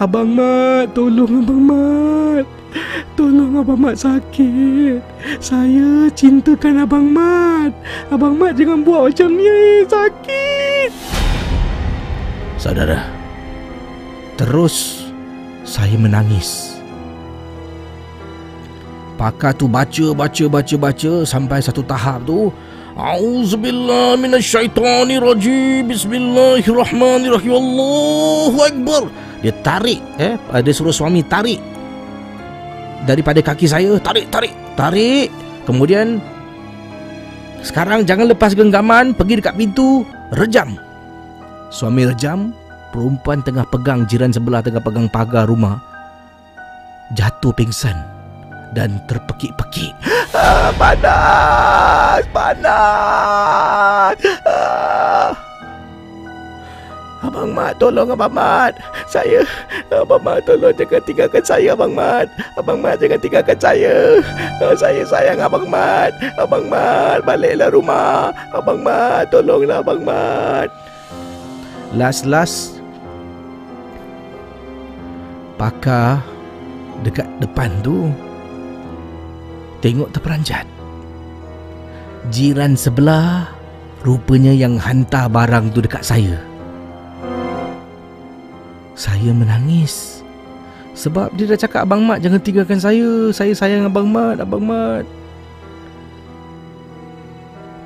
Abang Mat Tolong Abang Mat Tolong Abang Mat sakit Saya cintakan Abang Mat Abang Mat jangan buat macam ni Sakit Saudara Terus Saya menangis. Pakar tu baca, baca, baca, baca Sampai satu tahap tu Auzubillah minasyaitonirrajim. Bismillahirrahmanirrahim. Allahu Akbar. Dia tarik eh Dia suruh suami tarik Daripada kaki saya Tarik, tarik, tarik. Kemudian Sekarang jangan lepas genggaman Pergi dekat pintu Rejam. Suami rejam Perempuan tengah pegang Jiran sebelah tengah pegang pagar rumah Jatuh pingsan dan terpekik-pekik. Ah, panas, panas. Ah. Abang Mat, tolong Abang Mat. Saya, Abang Mat, tolong jangan tinggalkan saya, Abang Mat. Abang Mat, jangan tinggalkan saya. Ah, saya sayang Abang Mat. Abang Mat, baliklah rumah. Abang Mat, tolonglah Abang Mat. Last-last, pakar dekat depan tu tengok terperanjat. Jiran sebelah rupanya yang hantar barang tu dekat saya. Saya menangis. Sebab dia dah cakap Abang Mat jangan tinggalkan saya. Saya sayang Abang Mat, Abang Mat.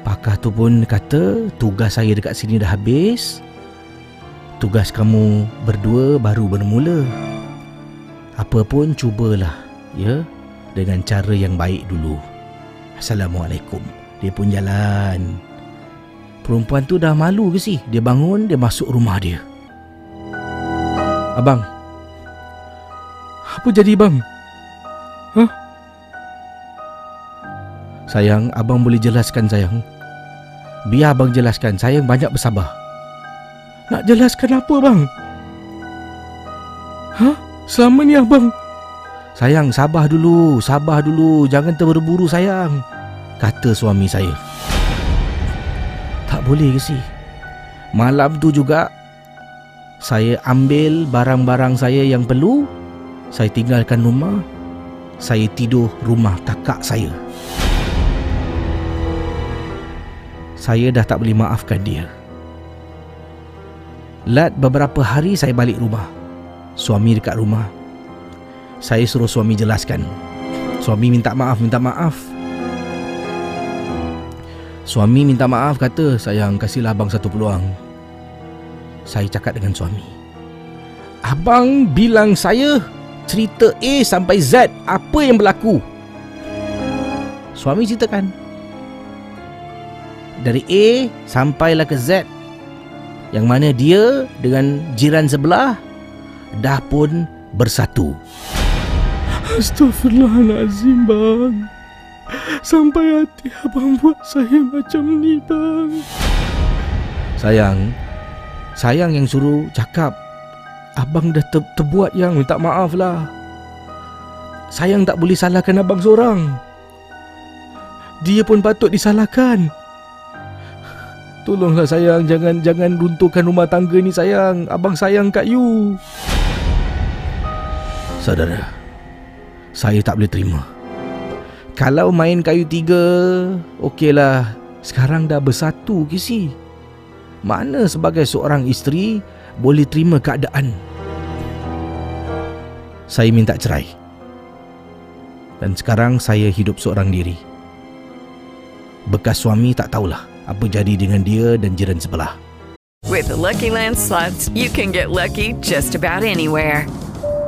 Pakar tu pun kata tugas saya dekat sini dah habis. Tugas kamu berdua baru bermula. Apa pun cubalah, ya dengan cara yang baik dulu. Assalamualaikum. Dia pun jalan. Perempuan tu dah malu ke sih? Dia bangun, dia masuk rumah dia. Abang. Apa jadi bang? Hah? Sayang, abang boleh jelaskan sayang. Biar abang jelaskan. Sayang banyak bersabar. Nak jelaskan apa bang? Hah? Selama ni abang Sayang, sabar dulu, sabar dulu, jangan terburu-buru sayang, kata suami saya. Tak boleh ke sih? Malam tu juga saya ambil barang-barang saya yang perlu, saya tinggalkan rumah, saya tidur rumah kakak saya. Saya dah tak boleh maafkan dia. Lat beberapa hari saya balik rumah. Suami dekat rumah saya suruh suami jelaskan. Suami minta maaf, minta maaf. Suami minta maaf kata, sayang kasihlah abang satu peluang. Saya cakap dengan suami. Abang bilang saya cerita A sampai Z apa yang berlaku. Suami ceritakan. Dari A sampailah ke Z. Yang mana dia dengan jiran sebelah dah pun bersatu. Astaghfirullahalazim bang. Sampai hati abang buat saya macam ni bang. Sayang Sayang yang suruh cakap. Abang dah ter- terbuat yang minta maaf lah. Sayang tak boleh salahkan abang seorang. Dia pun patut disalahkan. Tolonglah sayang Jangan jangan runtuhkan rumah tangga ni sayang. Abang sayang kat you Saudara saya tak boleh terima. Kalau main kayu tiga, okeylah. Sekarang dah bersatu ke si? Mana sebagai seorang isteri boleh terima keadaan? Saya minta cerai. Dan sekarang saya hidup seorang diri. Bekas suami tak tahulah apa jadi dengan dia dan jiran sebelah. With the Lucky Land slots, you can get lucky just about anywhere.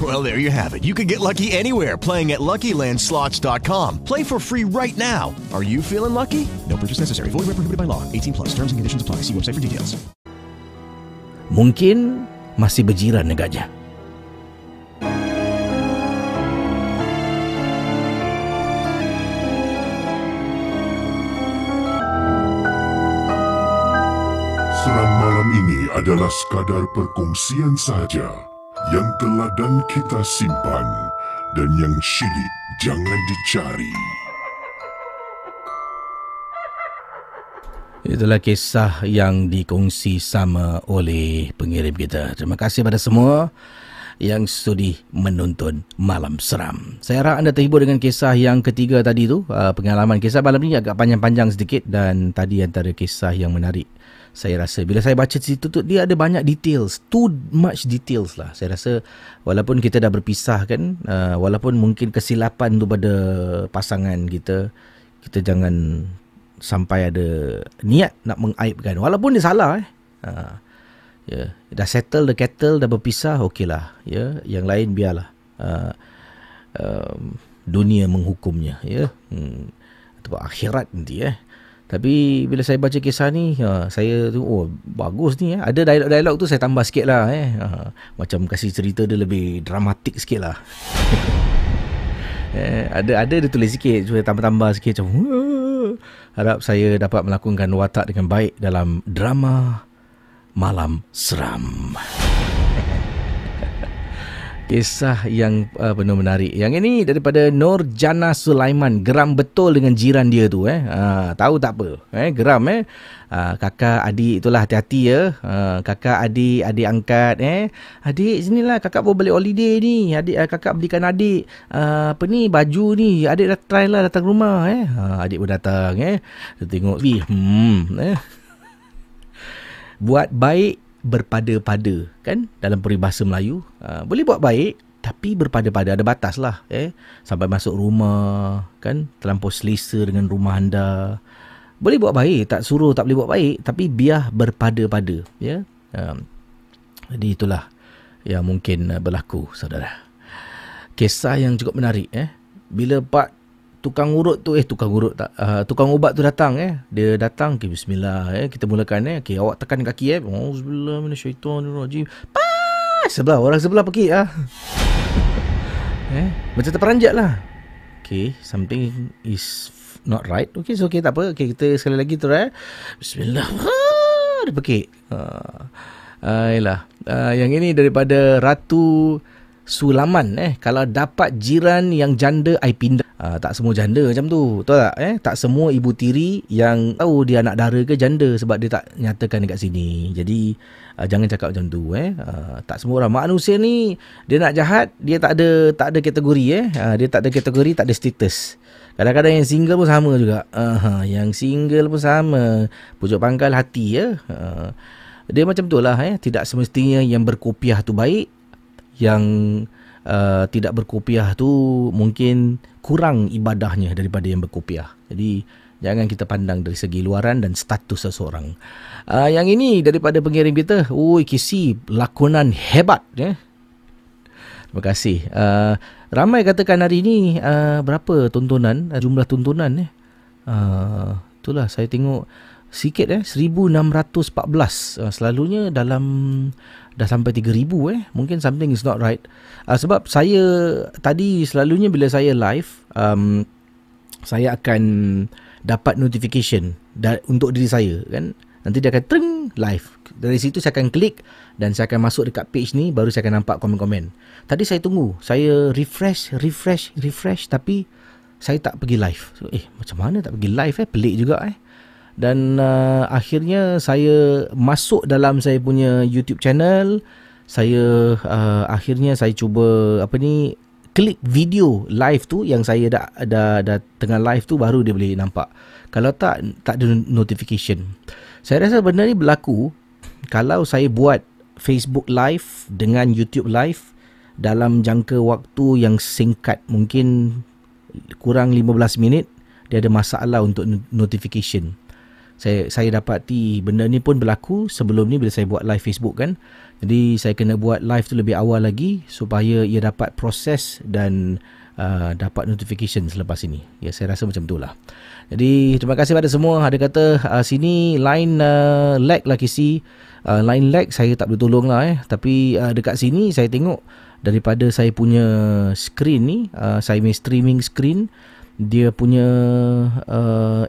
Well, there you have it. You can get lucky anywhere playing at LuckyLandSlots.com. Play for free right now. Are you feeling lucky? No purchase necessary. Void where prohibited by law. 18 plus. Terms and conditions apply. See website for details. Mungkin masih berjiran agaknya. Seram malam ini adalah sekadar perkongsian sahaja yang telah dan kita simpan dan yang syilid jangan dicari. Itulah kisah yang dikongsi sama oleh pengirim kita. Terima kasih pada semua yang sudi menonton Malam Seram. Saya harap anda terhibur dengan kisah yang ketiga tadi tu. Uh, pengalaman kisah malam ni agak panjang-panjang sedikit dan tadi antara kisah yang menarik. Saya rasa bila saya baca situ tu dia ada banyak details, too much details lah. Saya rasa walaupun kita dah berpisah kan, uh, walaupun mungkin kesilapan tu pada pasangan kita, kita jangan sampai ada niat nak mengaibkan. Walaupun dia salah eh. Ha, ya. Dah settle the kettle dah berpisah okeylah ya. Yang lain biarlah. Uh, um, dunia menghukumnya ya. Hmm, atau akhirat nanti eh tapi bila saya baca kisah ni ha, saya tu oh bagus ni eh. Ada dialog-dialog tu saya tambah sikit lah eh. Ha, macam kasih cerita dia lebih dramatik sikit lah. Eh, ada ada dia tulis sikit supaya tambah-tambah sikit macam harap saya dapat melakukan watak dengan baik dalam drama Malam Seram. Kisah yang uh, penuh menarik. Yang ini daripada Nur Jana Sulaiman. Geram betul dengan jiran dia tu. Eh. Uh, tahu tak apa. Eh, geram. Eh. Uh, kakak, adik itulah hati-hati ya. Uh, kakak, adik, adik angkat. Eh. Adik, sinilah kakak bawa balik holiday ni. Adik, uh, kakak belikan adik uh, apa ni, baju ni. Adik dah try lah datang rumah. Eh. Uh, adik pun datang. Eh. Dia tengok. Hmm. Eh. Buat baik berpada-pada kan? Dalam peribahasa Melayu uh, boleh buat baik tapi berpada-pada ada batas lah eh? Sampai masuk rumah kan? Terlampau selesa dengan rumah anda. Boleh buat baik tak suruh tak boleh buat baik tapi biar berpada-pada ya? Um, jadi itulah yang mungkin uh, berlaku saudara. Kisah yang cukup menarik eh? Bila pak tukang urut tu eh tukang urut tak uh, tukang ubat tu datang eh. Dia datang okay, bismillah eh. Kita mulakan eh. Okey awak tekan kaki eh. Auzubillah minasyaitonirrajim pas! Sebelah orang sebelah pergi ah. Eh macam terperanjat lah. Okey something is not right. Okey so okey tak apa. Okey kita sekali lagi tu eh. Bismillah. Ah, dia pergi uh, uh, uh, yang ini daripada ratu Sulaman eh kalau dapat jiran yang janda ai pindah. Uh, tak semua janda macam tu betul tak eh? Tak semua ibu tiri yang tahu dia anak dara ke janda sebab dia tak nyatakan dekat sini. Jadi uh, jangan cakap macam tu eh? Uh, tak semua orang. Manusia ni dia nak jahat dia tak ada tak ada kategori eh? Uh, dia tak ada kategori tak ada status. Kadang-kadang yang single pun sama juga. Uh, yang single pun sama. Pujuk pangkal hati ya? Uh, dia macam tu lah eh? Tidak semestinya yang berkopiah tu baik yang uh, tidak berkopiah tu mungkin kurang ibadahnya daripada yang berkopiah. Jadi jangan kita pandang dari segi luaran dan status seseorang. Uh, yang ini daripada pengirim kita, oi kisi lakonan hebat ya. Terima kasih. Uh, ramai katakan hari ini uh, berapa tontonan, uh, jumlah tontonan eh. Uh, itulah saya tengok sikit eh 1614 uh, selalunya dalam dah sampai 3000 eh. Mungkin something is not right. Uh, sebab saya tadi selalunya bila saya live um, saya akan dapat notification da- untuk diri saya kan. Nanti dia akan tring live. Dari situ saya akan klik dan saya akan masuk dekat page ni baru saya akan nampak komen-komen. Tadi saya tunggu saya refresh refresh refresh tapi saya tak pergi live. So, eh macam mana tak pergi live eh? Pelik juga eh dan uh, akhirnya saya masuk dalam saya punya YouTube channel. Saya uh, akhirnya saya cuba apa ni klik video live tu yang saya dah dah, dah tengah live tu baru dia boleh nampak. Kalau tak tak ada notification. Saya rasa benda ni berlaku kalau saya buat Facebook live dengan YouTube live dalam jangka waktu yang singkat mungkin kurang 15 minit dia ada masalah untuk notification. Saya saya dapati benda ni pun berlaku sebelum ni bila saya buat live Facebook kan. Jadi saya kena buat live tu lebih awal lagi supaya ia dapat proses dan uh, dapat notification selepas ini. Ya saya rasa macam itulah. Jadi terima kasih pada semua. Ada kata uh, sini line uh, lag lah kisi. Uh, line lag saya tak boleh tolong lah eh. Tapi uh, dekat sini saya tengok daripada saya punya screen ni. Uh, saya punya streaming screen. Dia punya uh,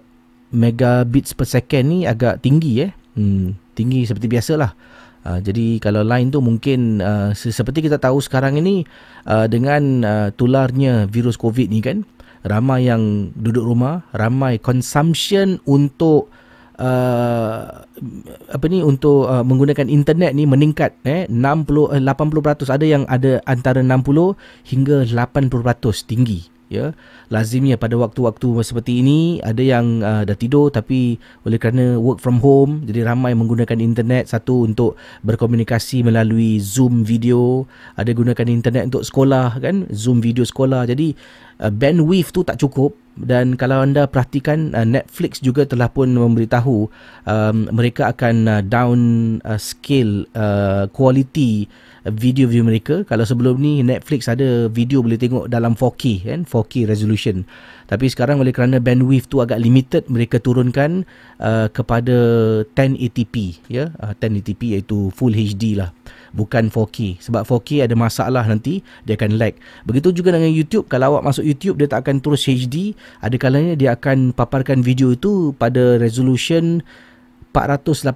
megabits per second ni agak tinggi eh. Hmm, tinggi seperti biasalah. Uh, jadi kalau line tu mungkin uh, seperti kita tahu sekarang ini uh, dengan uh, tularnya virus COVID ni kan ramai yang duduk rumah, ramai consumption untuk uh, apa ni untuk uh, menggunakan internet ni meningkat eh 60 80% ada yang ada antara 60 hingga 80% tinggi ya lazimnya pada waktu-waktu seperti ini ada yang uh, dah tidur tapi oleh kerana work from home jadi ramai menggunakan internet. Satu untuk berkomunikasi melalui Zoom video. Ada gunakan internet untuk sekolah kan? Zoom video sekolah. Jadi uh, bandwidth tu tak cukup. Dan kalau anda perhatikan uh, Netflix juga telah pun memberitahu um, mereka akan uh, down uh, scale uh, quality video-video mereka. Kalau sebelum ni Netflix ada video boleh tengok dalam 4K kan? 4K resolution. Tapi sekarang oleh kerana bandwidth tu agak limited mereka turunkan uh, kepada 1080p ya? Uh, 1080p iaitu full HD lah. Bukan 4K sebab 4K ada masalah nanti dia akan lag. Begitu juga dengan YouTube. Kalau awak masuk YouTube dia tak akan terus HD ada kalanya dia akan paparkan video itu pada resolution 480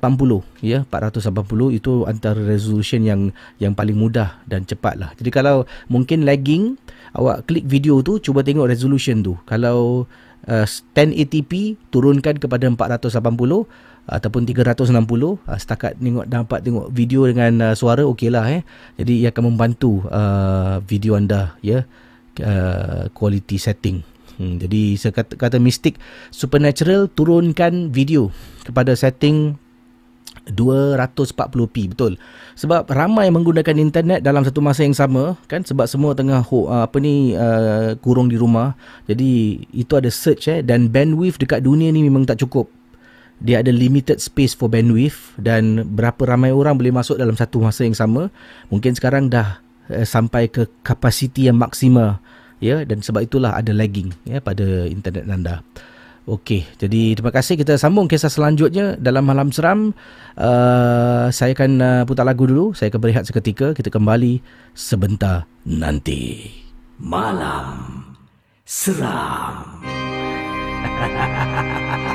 ya 480 itu antara resolution yang yang paling mudah dan cepat lah jadi kalau mungkin lagging awak klik video tu cuba tengok resolution tu. Kalau uh, 1080p turunkan kepada 480 ataupun 360 uh, setakat tengok dapat tengok video dengan uh, suara okeylah eh. Jadi ia akan membantu uh, video anda ya uh, quality setting Hmm, jadi saya kata, mistik supernatural turunkan video kepada setting 240p betul? Sebab ramai menggunakan internet dalam satu masa yang sama kan? Sebab semua tengah uh, apa ni uh, kurung di rumah. Jadi itu ada search eh dan bandwidth dekat dunia ni memang tak cukup. Dia ada limited space for bandwidth dan berapa ramai orang boleh masuk dalam satu masa yang sama. Mungkin sekarang dah uh, sampai ke kapasiti yang maksima ya dan sebab itulah ada lagging ya pada internet anda. Okey, jadi terima kasih kita sambung kisah selanjutnya dalam malam seram. Uh, saya akan uh, putar lagu dulu, saya akan berehat seketika, kita kembali sebentar nanti. Malam seram.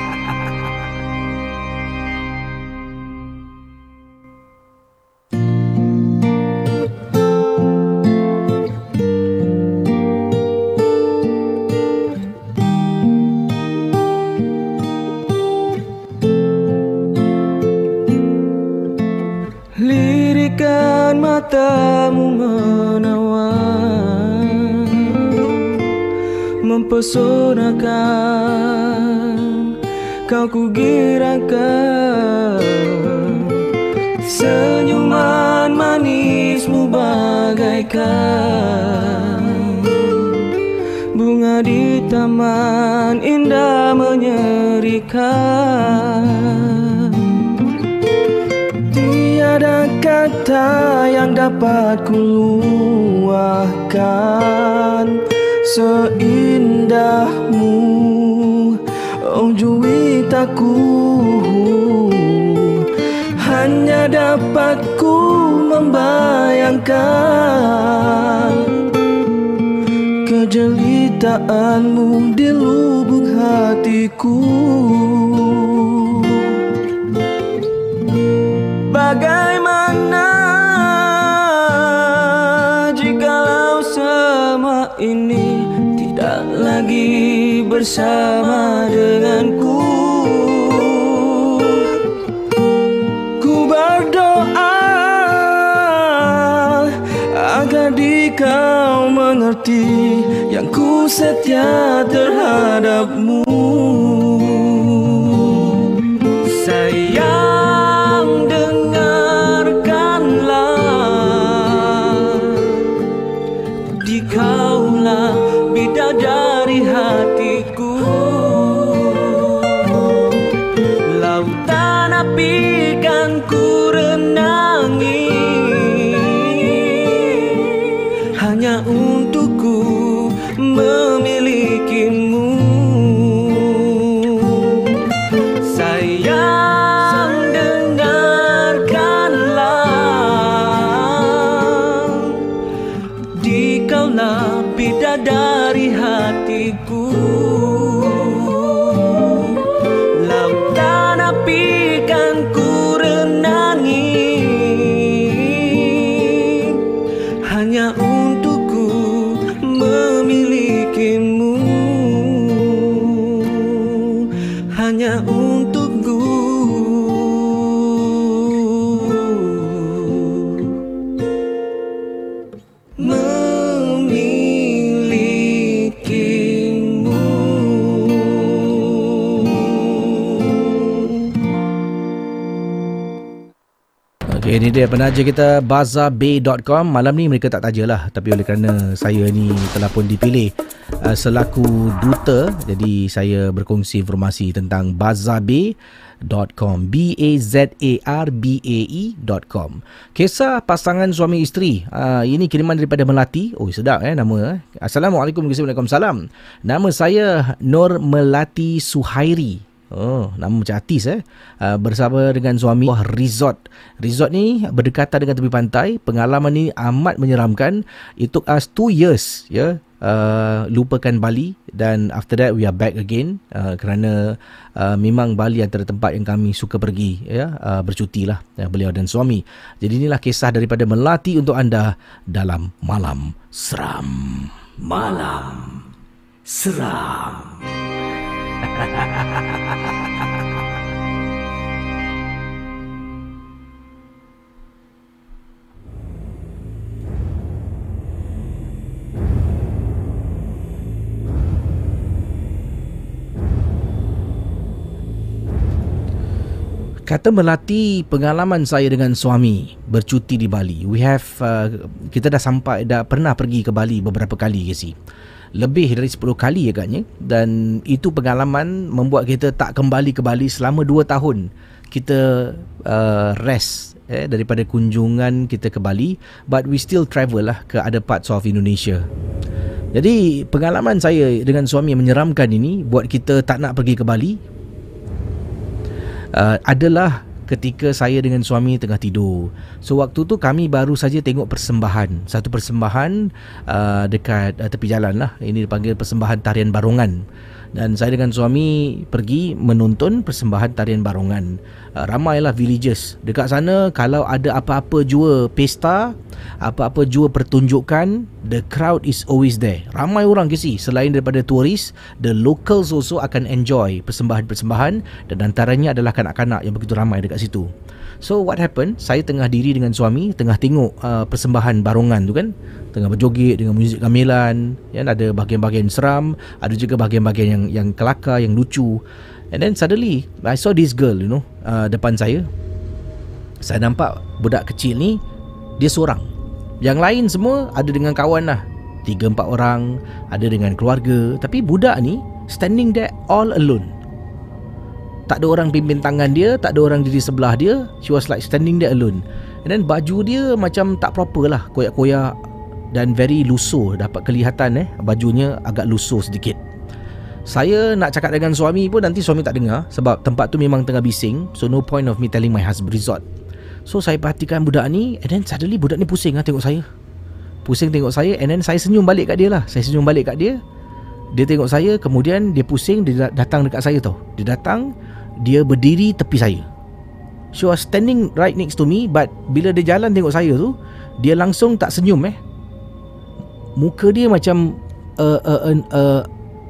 matamu menawan Mempesonakan Kau kugirakan Senyuman manismu bagaikan. Bunga di taman indah menyerikan Tiada kata yang dapat kuluahkan. Seindahmu Oh juwitaku Hanya dapat ku membayangkan Kejelitan Cintaanmu di lubuk hatiku Bagaimana Jikalau semua ini Tidak lagi bersama denganku? Ku berdoa Agar di kau mengerti Yang ku setia terhadapmu kan penaja kita bazarbay.com. Malam ni mereka tak tajalah tapi oleh kerana saya ni telah pun dipilih uh, selaku duta, jadi saya berkongsi informasi tentang bazarbay.com. B A Z A R B A E.com. Kisah pasangan suami isteri. Uh, ini kiriman daripada Melati. Oh, sedap eh nama eh. Assalamualaikum Waalaikumsalam. Nama saya Nur Melati Suhairi. Oh, nama macam artis eh. Uh, bersama dengan suami Wah Resort. Resort ni berdekatan dengan tepi pantai. Pengalaman ni amat menyeramkan. It took us two years ya. Yeah, uh, lupakan Bali dan after that we are back again uh, kerana uh, memang Bali antara tempat yang kami suka pergi ya uh, bercuti lah ya, beliau dan suami. Jadi inilah kisah daripada Melati untuk anda dalam malam seram. Malam seram. Kata Melati pengalaman saya dengan suami bercuti di Bali. We have uh, kita dah sampai dah pernah pergi ke Bali beberapa kali si. Lebih dari 10 kali agaknya dan itu pengalaman membuat kita tak kembali ke Bali selama 2 tahun. Kita uh, rest eh, daripada kunjungan kita ke Bali but we still travel lah ke other parts of Indonesia. Jadi pengalaman saya dengan suami yang menyeramkan ini buat kita tak nak pergi ke Bali uh, adalah ketika saya dengan suami tengah tidur. So waktu tu kami baru saja tengok persembahan. Satu persembahan uh, dekat uh, tepi jalan lah. Ini dipanggil persembahan tarian barongan. Dan saya dengan suami pergi menonton persembahan tarian barongan. Uh, ramailah villagers. Dekat sana kalau ada apa-apa jua pesta, apa-apa jua pertunjukan, the crowd is always there. Ramai orang ke si selain daripada turis, the locals also akan enjoy persembahan-persembahan dan antaranya adalah kanak-kanak yang begitu ramai dekat situ. So what happened? Saya tengah diri dengan suami, tengah tengok uh, persembahan barongan tu kan, tengah berjoget dengan muzik gamelan, ya ada bahagian-bahagian seram, ada juga bahagian-bahagian yang yang kelakar, yang lucu. And then suddenly I saw this girl, you know, uh, depan saya. Saya nampak budak kecil ni dia seorang. Yang lain semua ada dengan kawan lah. Tiga empat orang, ada dengan keluarga. Tapi budak ni standing there all alone. Tak ada orang pimpin tangan dia, tak ada orang di sebelah dia. She was like standing there alone. And then baju dia macam tak proper lah, koyak-koyak dan very lusuh. Dapat kelihatan eh, bajunya agak lusuh sedikit. Saya nak cakap dengan suami pun nanti suami tak dengar sebab tempat tu memang tengah bising. So no point of me telling my husband resort. So saya perhatikan budak ni and then suddenly budak ni pusing lah tengok saya. Pusing tengok saya and then saya senyum balik kat dia lah. Saya senyum balik kat dia. Dia tengok saya Kemudian dia pusing Dia datang dekat saya tau Dia datang Dia berdiri tepi saya. She was standing right next to me But bila dia jalan tengok saya tu Dia langsung tak senyum eh. Muka dia macam uh, uh, uh, uh,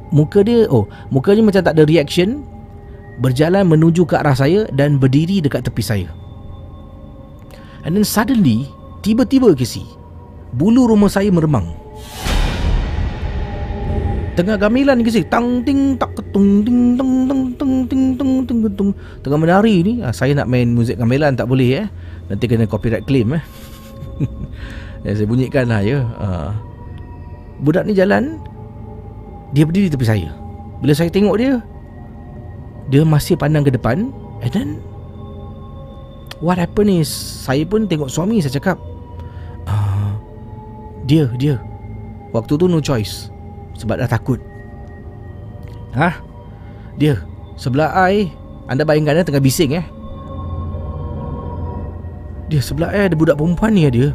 Muka dia Oh Muka dia macam tak ada reaction Berjalan menuju ke arah saya Dan berdiri dekat tepi saya. And then suddenly Tiba-tiba Casey Bulu rumah saya meremang Tengah gamilan ni Casey Tang ting tak ketung ting teng teng teng ting teng teng teng Tengah menari ni. Ah, Saya nak main muzik gamelan tak boleh eh. Nanti kena copyright claim eh. Ya, Saya bunyikan lah ya. Ah. Budak ni jalan Dia berdiri tepi saya. Bila saya tengok dia Dia masih pandang ke depan. And then What happened is Saya pun tengok suami Saya cakap uh, Dia Dia. Waktu tu no choice Sebab dah takut. Hah Dia Sebelah I Anda bayangkan dia tengah bising eh? Dia sebelah I ada budak perempuan ni dia.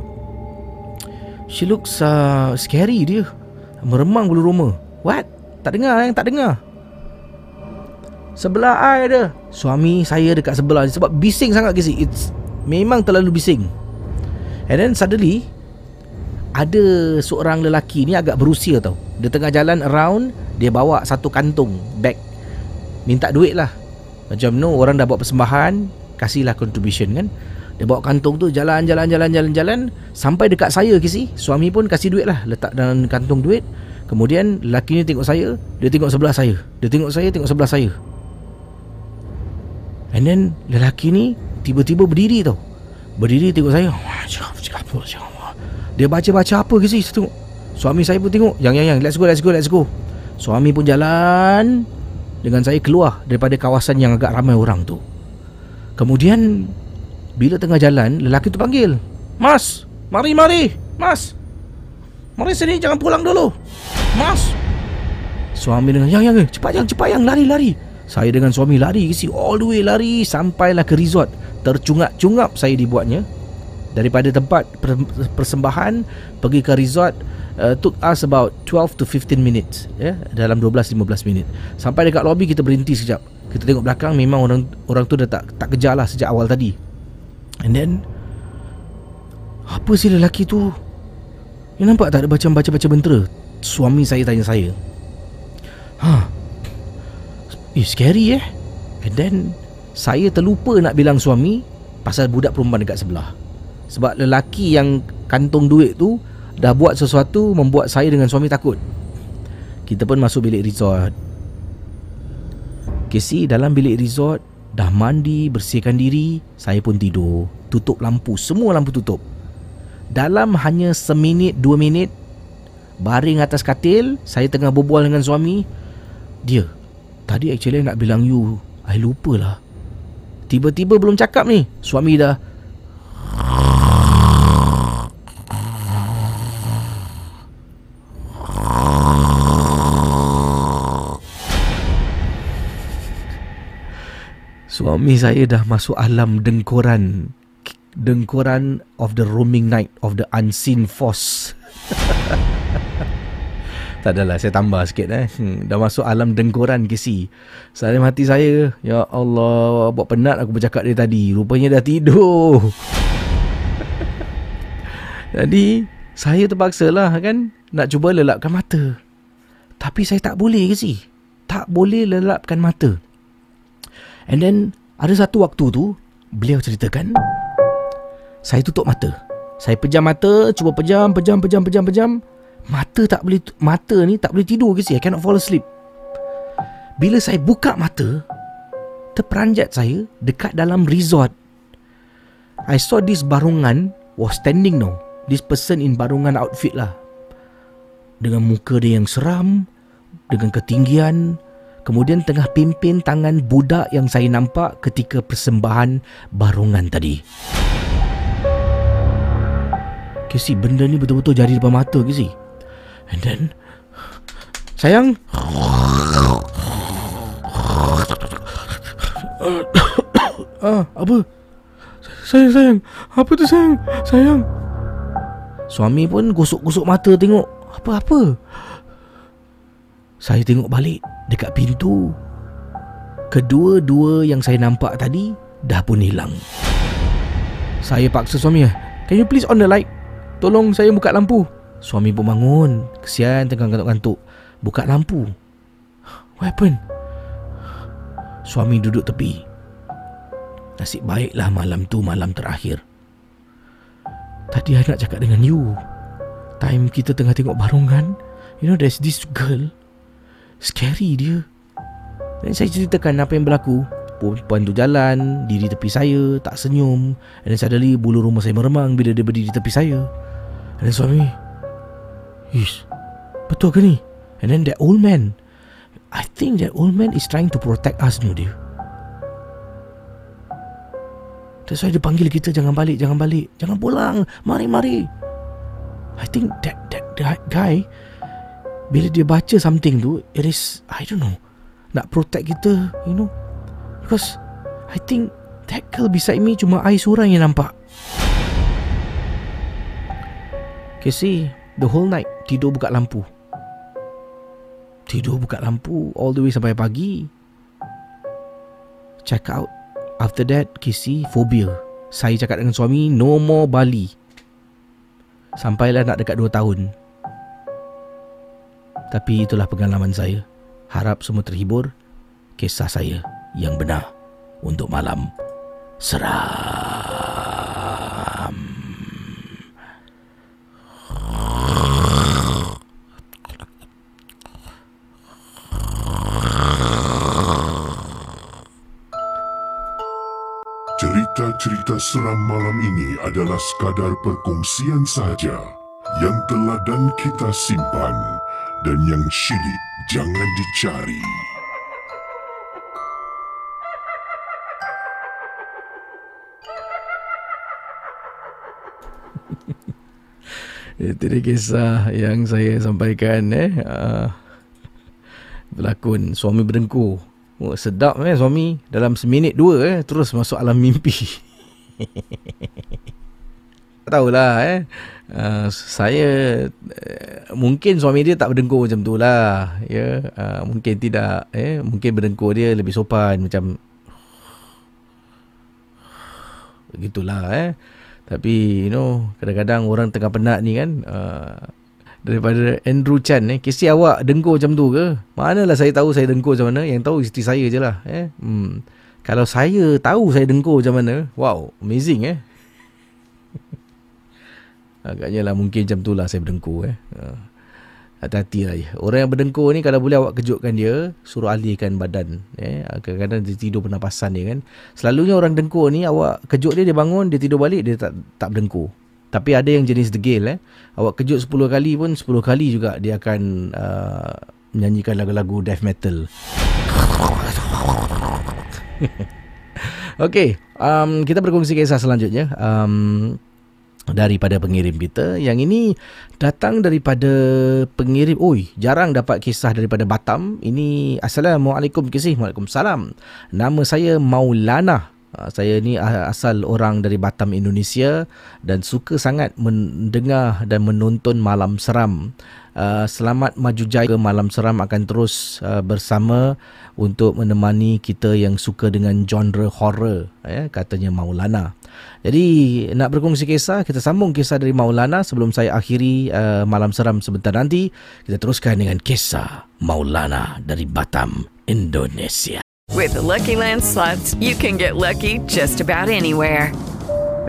She looks uh, scary dia. Meremang bulu roma. What? Tak dengar yang tak dengar. Sebelah I ada Suami saya dekat sebelah Sebab bising sangat ke It's Memang terlalu bising. And then suddenly Ada seorang lelaki ni agak berusia tau. Dia tengah jalan around Dia bawa satu kantung Bag Minta duit lah. Macam no Orang dah buat persembahan Kasihlah contribution kan? Dia bawa kantung tu Jalan jalan jalan jalan jalan. Sampai dekat saya kisi. Suami pun kasih duit lah. Letak dalam kantung duit. Kemudian lelaki ni tengok saya Dia tengok sebelah saya. Dia tengok saya tengok sebelah saya. And then lelaki ni tiba-tiba berdiri tau. Berdiri tengok saya. Dia baca-baca apa ke sih? Tengok. Suami saya pun tengok. Yang yang yang let's go let's go let's go. Suami pun jalan dengan saya keluar daripada kawasan yang agak ramai orang tu. Kemudian bila tengah jalan lelaki tu panggil. Mas, mari mari. Mas. Mari sini jangan pulang dulu. Mas. Suami dengan yang yang cepat yang cepat yang lari lari. Saya dengan suami lari isi all the way lari sampailah ke resort. Tercungap-cungap saya dibuatnya. Daripada tempat persembahan pergi ke resort uh, took us about 12 to 15 minutes ya yeah? dalam 12 15 minit. Sampai dekat lobby kita berhenti sekejap. Kita tengok belakang memang orang orang tu dah tak tak kejar lah sejak awal tadi. And then apa si lelaki tu? Ni nampak tak ada baca-baca-baca bentera? Suami saya tanya saya. Ha, Eh scary eh And then Saya terlupa nak bilang suami Pasal budak perempuan dekat sebelah Sebab lelaki yang Kantung duit tu Dah buat sesuatu Membuat saya dengan suami takut. Kita pun masuk bilik resort. Casey dalam bilik resort Dah mandi Bersihkan diri Saya pun tidur. Tutup lampu Semua lampu tutup. Dalam hanya seminit Dua minit Baring atas katil Saya tengah berbual dengan suami. Dia Tadi actually nak bilang you. I lupa lah. Tiba-tiba belum cakap ni Suami dah Suami saya dah masuk alam dengkuran Dengkuran of the roaming night Of the unseen force Tak adalah saya tambah sikit eh. Hmm, dah masuk alam dengkuran ke si. Saya mati saya. Ya Allah, buat penat aku bercakap dia tadi. Rupanya dah tidur. Jadi, saya terpaksa lah kan nak cuba lelapkan mata. Tapi saya tak boleh si. Tak boleh lelapkan mata. And then, ada satu waktu tu, beliau ceritakan, saya tutup mata. Saya pejam mata, cuba pejam, pejam, pejam, pejam, pejam. Mata tak boleh Mata ni tak boleh tidur ke si I cannot fall asleep. Bila saya buka mata Terperanjat saya Dekat dalam resort. I saw this barungan Was standing now. This person in barungan outfit lah. Dengan muka dia yang seram Dengan ketinggian Kemudian tengah pimpin tangan budak yang saya nampak ketika persembahan barungan tadi. Kesi benda ni betul-betul jadi depan mata Kesi. And then Sayang. Ah, Apa? Sayang sayang. Apa tu sayang? Sayang. Suami pun gosok-gosok mata tengok. Apa-apa? Saya tengok balik dekat pintu. Kedua-dua yang saya nampak tadi dah pun hilang. Saya paksa suami, "Can you please on the light? Tolong saya buka lampu." Suami pun bangun. Kesian tengah kantuk-kantuk. Buka lampu. What happened? Suami duduk tepi. Nasib baiklah malam tu malam terakhir. Tadi I nak cakap dengan you. Time kita tengah tengok barongan, you know there's this girl. Scary dia. Dan saya ceritakan apa yang berlaku. Perempuan tu jalan, diri tepi saya, tak senyum. Then suddenly bulu rumah saya meremang bila dia berdiri tepi saya. Then suami, Ish, betul ke ni? And then that old man, I think that old man is trying to protect us ni dia. That's why dia panggil kita jangan balik, jangan balik, jangan pulang, mari, mari. I think that that that guy bila dia baca something tu, it is I don't know nak protect kita, you know. Because I think that girl beside me cuma I seorang yang nampak. Casey, the whole night tidur buka lampu. Tidur buka lampu all the way sampai pagi. Check out. After that, Casey, phobia. Saya cakap dengan suami, no more Bali. Sampailah nak dekat 2 tahun. Tapi itulah pengalaman saya. Harap semua terhibur. Kisah saya yang benar untuk malam seram. Cerita-cerita seram malam ini adalah sekadar perkongsian sahaja yang telah dan kita simpan dan yang syilid jangan dicari. Itu dia kisah yang saya sampaikan eh. Uh, berlakon suami berdengkur. Oh, sedap eh suami dalam seminit dua eh terus masuk alam mimpi. Tahulah eh. Uh, saya uh, mungkin suami dia tak berdengkur macam tu lah ya. Uh, mungkin tidak eh mungkin berdengkur dia lebih sopan macam begitulah eh tapi you know kadang-kadang orang tengah penat ni kan uh, daripada Andrew Chan eh kisi awak dengkur macam tu ke? Manalah saya tahu saya dengkur macam mana yang tahu isteri saya je lah eh hmm. kalau saya tahu saya dengkur macam mana wow amazing eh Agaknya lah mungkin macam tu lah saya berdengkur eh. Ha. Hati-hati lah ya. Orang yang berdengkur ni kalau boleh awak kejutkan dia, suruh alihkan badan. Eh. Kadang-kadang dia tidur pernafasan dia kan. Selalunya orang dengkur ni awak kejut dia, dia bangun, dia tidur balik, dia tak tak berdengkur. Tapi ada yang jenis degil eh. Awak kejut 10 kali pun 10 kali juga dia akan uh, menyanyikan lagu-lagu death metal. Okay, um, kita berkongsi kisah selanjutnya. Um, daripada pengirim kita. Yang ini datang daripada pengirim. Oi, jarang dapat kisah daripada Batam. Ini Assalamualaikum kisah. Waalaikumsalam. Nama saya Maulana. Ah, saya ni asal orang dari Batam, Indonesia dan suka sangat mendengar dan menonton malam seram. Uh, selamat maju jaya ke malam seram akan terus uh, bersama untuk menemani kita yang suka dengan genre horror ya katanya Maulana. Jadi nak berkongsi kisah kita sambung kisah dari Maulana sebelum saya akhiri uh, malam seram sebentar nanti kita teruskan dengan kisah Maulana dari Batam Indonesia. With the Lucky Land slots you can get lucky just about anywhere.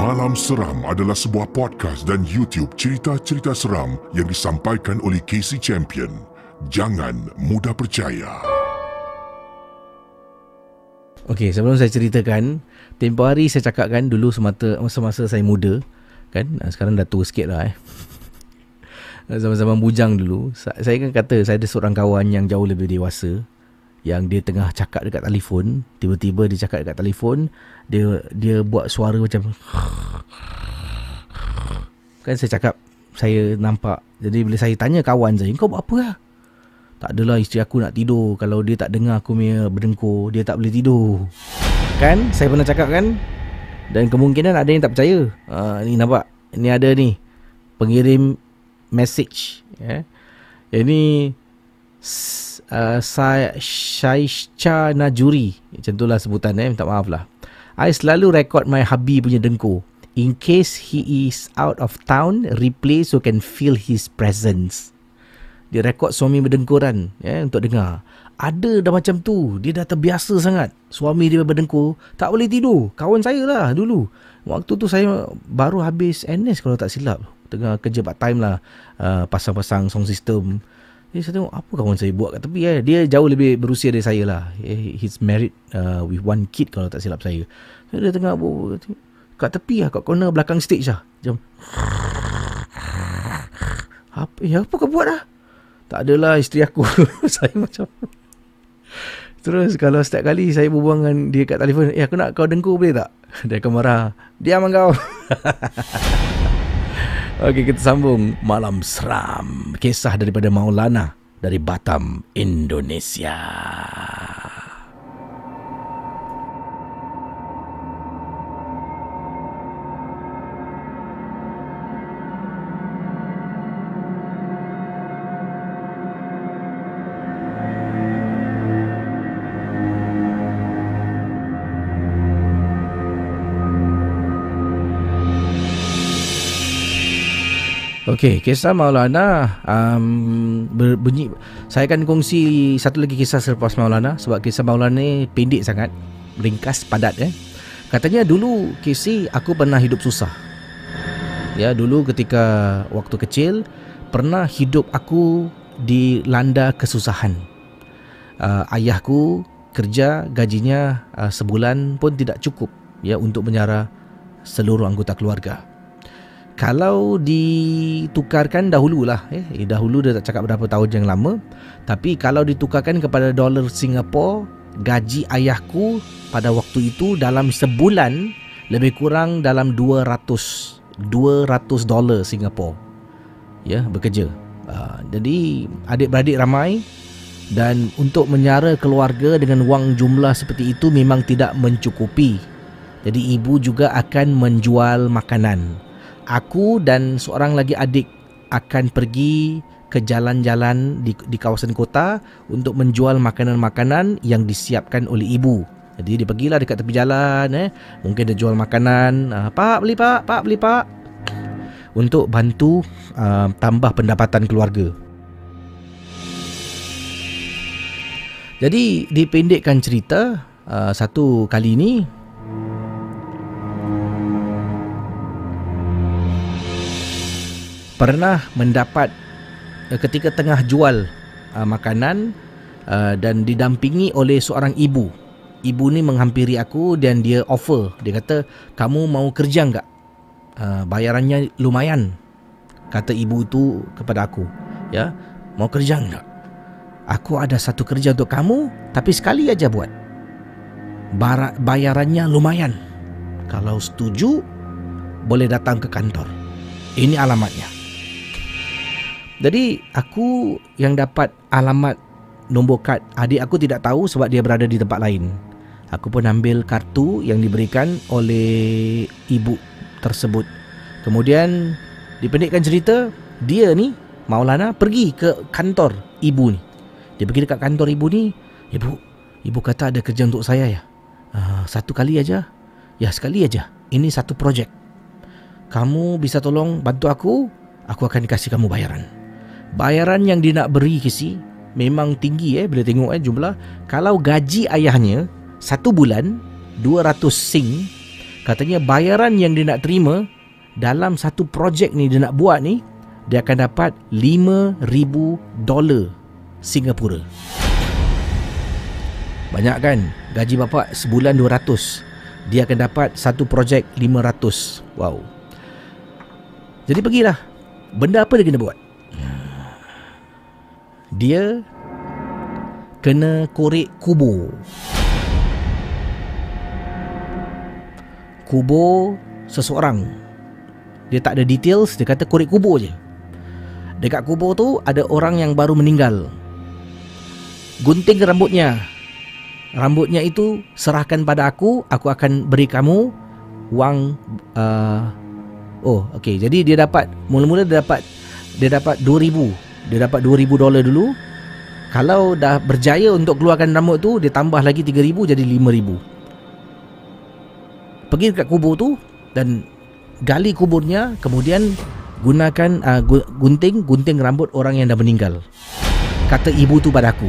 Malam Seram adalah sebuah podcast dan YouTube cerita-cerita seram yang disampaikan oleh Casey Champion. Jangan mudah percaya. Okey, sebelum saya ceritakan, tempoh hari saya cakap kan dulu semata masa-masa saya muda, kan? Sekarang dah tua sikit lah eh. Zaman-zaman bujang dulu, sa- saya kan kata saya ada seorang kawan yang jauh lebih dewasa yang dia tengah cakap dekat telefon, tiba-tiba dia cakap dekat telefon, dia dia buat suara macam kan saya cakap saya nampak. Jadi bila saya tanya kawan saya, kau buat apa lah? Tak adalah isteri aku nak tidur. Kalau dia tak dengar aku punya berdengkur Dia tak boleh tidur. Kan? Saya pernah cakap kan? Dan kemungkinan ada yang tak percaya. Uh, Ni nampak. Ni ada ni. Pengirim Message ya. Ini uh, Shaisha Najuri Macam tu lah sebutan eh Minta maaf lah I selalu record my hubby punya dengkur In case he is out of town Replay so can feel his presence dia rekod suami berdengkuran ya, untuk dengar. Ada dah macam tu. Dia dah terbiasa sangat. Suami dia berdengkur. Tak boleh tidur. Kawan saya lah dulu. Waktu tu saya baru habis NS kalau tak silap. Tengah kerja part time lah. Uh, pasang-pasang sound system. Jadi saya tengok apa kawan saya buat kat tepi. Eh. Dia jauh lebih berusia dari saya lah. Eh, He's married uh, with one kid kalau tak silap saya. Dia tengah buat kat tepi lah. Kat corner belakang stage lah. Macam... Apa, ya apa kau buat lah? Tak adalah isteri aku. saya macam Terus kalau setiap kali saya berbual dengan dia kat telefon, "Eh aku nak kau dengkur boleh tak?" Dia akan marah. Diam kau. Okey, kita sambung Malam Seram. Kisah daripada Maulana dari Batam, Indonesia. Okey, kisah Maulana um, berbunyi saya akan kongsi satu lagi kisah selepas Maulana sebab kisah Maulana ni pendek sangat, ringkas, padat eh. Katanya dulu Casey aku pernah hidup susah. Ya, dulu ketika waktu kecil pernah hidup aku dilanda kesusahan. Uh, ayahku kerja gajinya uh, sebulan pun tidak cukup ya untuk menyara seluruh anggota keluarga kalau ditukarkan dahululah eh dahulu dia tak cakap berapa tahun yang lama tapi kalau ditukarkan kepada dolar Singapura gaji ayahku pada waktu itu dalam sebulan lebih kurang dalam 200 200 dolar Singapura ya bekerja. Uh, jadi adik-beradik ramai dan untuk menyara keluarga dengan wang jumlah seperti itu memang tidak mencukupi. Jadi ibu juga akan menjual makanan aku dan seorang lagi adik akan pergi ke jalan-jalan di, di kawasan kota untuk menjual makanan-makanan yang disiapkan oleh ibu. Jadi dia pergilah dekat tepi jalan eh. Mungkin dia jual makanan. Uh, pak beli pak, pak beli pak. Untuk bantu uh, tambah pendapatan keluarga. Jadi dipendekkan cerita uh, satu kali ni pernah mendapat uh, ketika tengah jual uh, makanan uh, dan didampingi oleh seorang ibu. Ibu ni menghampiri aku dan dia offer. Dia kata, "Kamu mau kerja enggak? Uh, bayarannya lumayan." Kata ibu tu kepada aku, "Ya, mau kerja enggak? Aku ada satu kerja untuk kamu, tapi sekali aja buat. Bar- bayarannya lumayan. Kalau setuju, boleh datang ke kantor. Ini alamatnya." Jadi aku yang dapat alamat nombor kad adik aku tidak tahu sebab dia berada di tempat lain. Aku pun ambil kartu yang diberikan oleh ibu tersebut. Kemudian dipendekkan cerita, dia ni Maulana pergi ke kantor ibu ni. Dia pergi dekat kantor ibu ni, "Ibu, ibu kata ada kerja untuk saya ya?" Uh, satu kali aja. Ya, sekali aja. Ini satu projek. Kamu bisa tolong bantu aku? Aku akan kasih kamu bayaran. Bayaran yang dia nak beri kisi memang tinggi eh bila tengok eh jumlah. Kalau gaji ayahnya satu bulan 200 sing katanya bayaran yang dia nak terima dalam satu projek ni dia nak buat ni dia akan dapat 5000 dolar Singapura. Banyak kan? Gaji bapa sebulan 200. Dia akan dapat satu projek 500. Wow. Jadi pergilah. Benda apa dia kena buat? Dia kena korek kubur. Kubur seseorang. Dia tak ada details, dia kata korek kubur je. Dekat kubur tu ada orang yang baru meninggal. Gunting rambutnya. Rambutnya itu serahkan pada aku, aku akan beri kamu wang uh, Oh, okey. Jadi dia dapat mula-mula dia dapat dia dapat 2000. Dia dapat 2000 dolar dulu. Kalau dah berjaya untuk keluarkan rambut tu, dia tambah lagi 3000 jadi 5000. Pergi dekat kubur tu dan gali kuburnya, kemudian gunakan uh, gunting gunting rambut orang yang dah meninggal. Kata ibu tu padaku.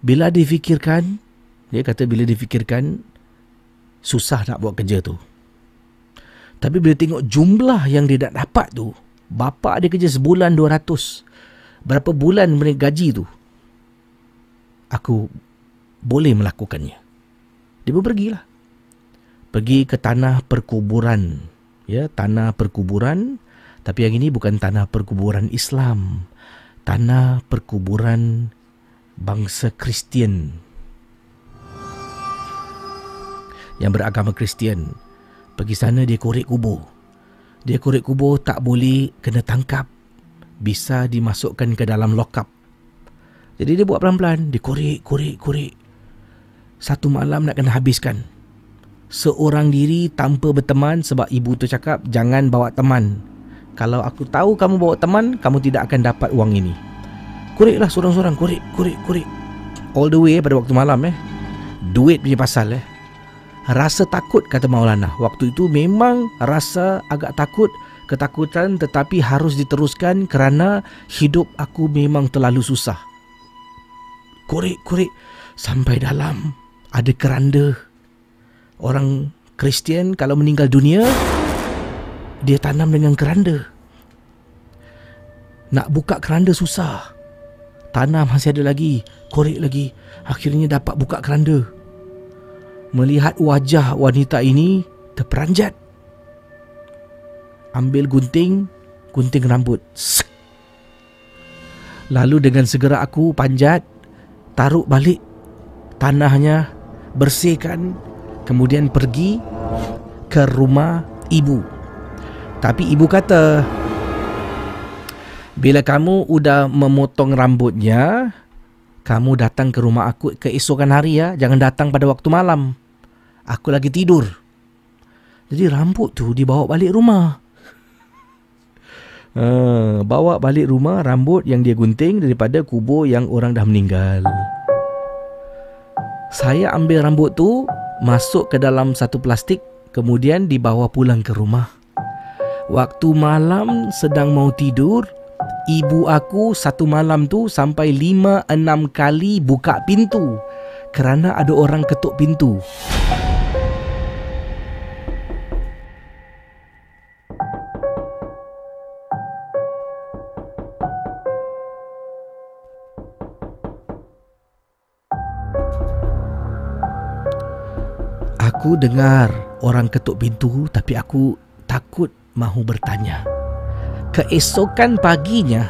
Bila difikirkan, dia kata bila difikirkan susah nak buat kerja tu. Tapi bila tengok jumlah yang dia nak dapat tu, bapa dia kerja sebulan 200. Berapa bulan mereka gaji tu? Aku boleh melakukannya. Dia pun pergilah. Pergi ke tanah perkuburan. Ya tanah perkuburan. Tapi yang ini bukan tanah perkuburan Islam. Tanah perkuburan bangsa Kristian. Yang beragama Kristian. Pergi sana dia korek kubur dia korek kubur tak boleh kena tangkap bisa dimasukkan ke dalam lock up jadi dia buat pelan-pelan dia korek korek korek satu malam nak kena habiskan seorang diri tanpa berteman sebab ibu tu cakap jangan bawa teman. Kalau aku tahu kamu bawa teman, kamu tidak akan dapat wang ini. Kureklah seorang-seorang, kurek, kurek, kurek. All the way pada waktu malam eh. Duit punya pasal eh. Rasa takut kata Maulana. Waktu itu memang rasa agak takut, ketakutan tetapi harus diteruskan kerana hidup aku memang terlalu susah. Kurek. Sampai dalam ada keranda orang Kristian kalau meninggal dunia dia tanam dengan keranda. Nak buka keranda susah. Tanam masih ada lagi, korek lagi. Akhirnya dapat buka keranda. Melihat wajah wanita ini terperanjat. Ambil gunting, gunting rambut. Lalu dengan segera aku panjat, taruh balik tanahnya, bersihkan kemudian pergi ke rumah ibu. Tapi ibu kata, bila kamu udah memotong rambutnya, kamu datang ke rumah aku keesokan hari ya, jangan datang pada waktu malam. Aku lagi tidur. Jadi rambut tu dibawa balik rumah. Uh, bawa balik rumah rambut yang dia gunting daripada kubur yang orang dah meninggal. Saya ambil rambut tu, masuk ke dalam satu plastik kemudian dibawa pulang ke rumah. Waktu malam sedang mau tidur, ibu aku satu malam tu sampai lima enam kali buka pintu kerana ada orang ketuk pintu. Aku dengar orang ketuk pintu tapi aku takut mahu bertanya. Keesokan paginya,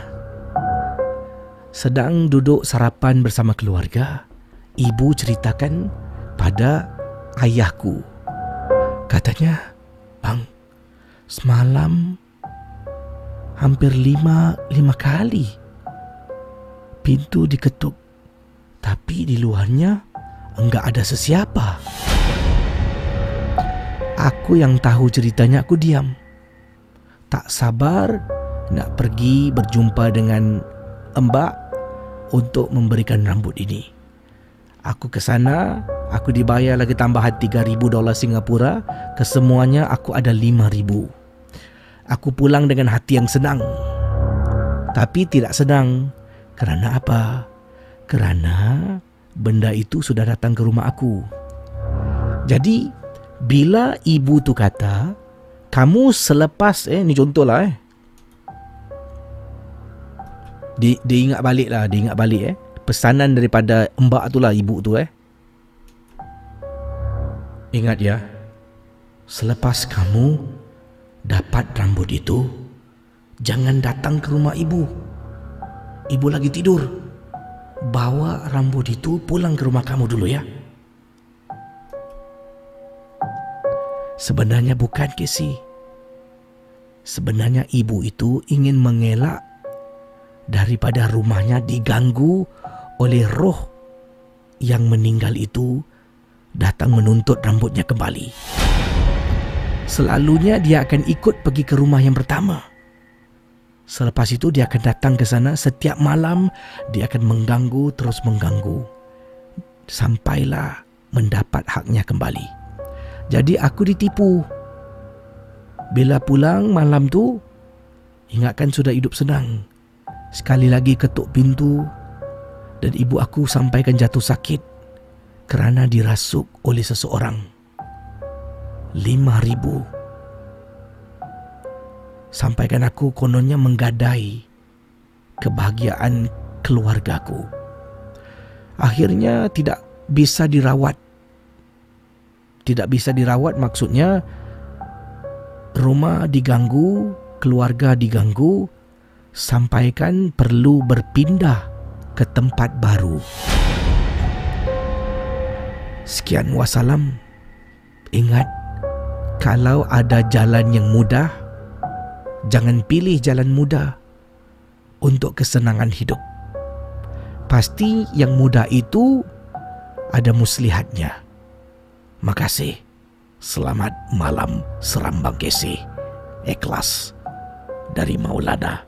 sedang duduk sarapan bersama keluarga, ibu ceritakan pada ayahku. Katanya, Bang, semalam hampir lima, lima kali pintu diketuk Tapi di luarnya enggak ada sesiapa. Aku yang tahu ceritanya aku diam. Tak sabar nak pergi berjumpa dengan Mbak untuk memberikan rambut ini. Aku ke sana, aku dibayar lagi tambahan 3000 dolar Singapura, kesemuanya aku ada 5000. Aku pulang dengan hati yang senang. Tapi tidak senang kerana apa? Kerana benda itu sudah datang ke rumah aku. Jadi bila ibu tu kata, kamu selepas eh ni contohlah eh. Dia, dia ingat balik lah, dia ingat balik eh. Pesanan daripada mbak tu lah ibu tu eh. Ingat ya, selepas kamu dapat rambut itu, jangan datang ke rumah ibu. Ibu lagi tidur. Bawa rambut itu pulang ke rumah kamu dulu ya. Sebenarnya bukan Casey. Sebenarnya ibu itu ingin mengelak daripada rumahnya diganggu oleh roh yang meninggal itu datang menuntut rambutnya kembali. Selalunya dia akan ikut pergi ke rumah yang pertama. Selepas itu dia akan datang ke sana setiap malam dia akan mengganggu terus mengganggu sampailah mendapat haknya kembali. Jadi aku ditipu. Bila pulang malam tu ingatkan sudah hidup senang. Sekali lagi ketuk pintu dan ibu aku sampaikan jatuh sakit kerana dirasuk oleh seseorang. Lima ribu. Sampaikan aku kononnya menggadai kebahagiaan keluargaku. Akhirnya tidak bisa dirawat. Tidak bisa dirawat maksudnya rumah diganggu, keluarga diganggu, sampaikan perlu berpindah ke tempat baru. Sekian wassalam. Ingat, kalau ada jalan yang mudah, jangan pilih jalan mudah untuk kesenangan hidup. Pasti yang mudah itu ada muslihatnya. Makasih. Selamat malam seram Bang Kesi. Ikhlas dari Maulana.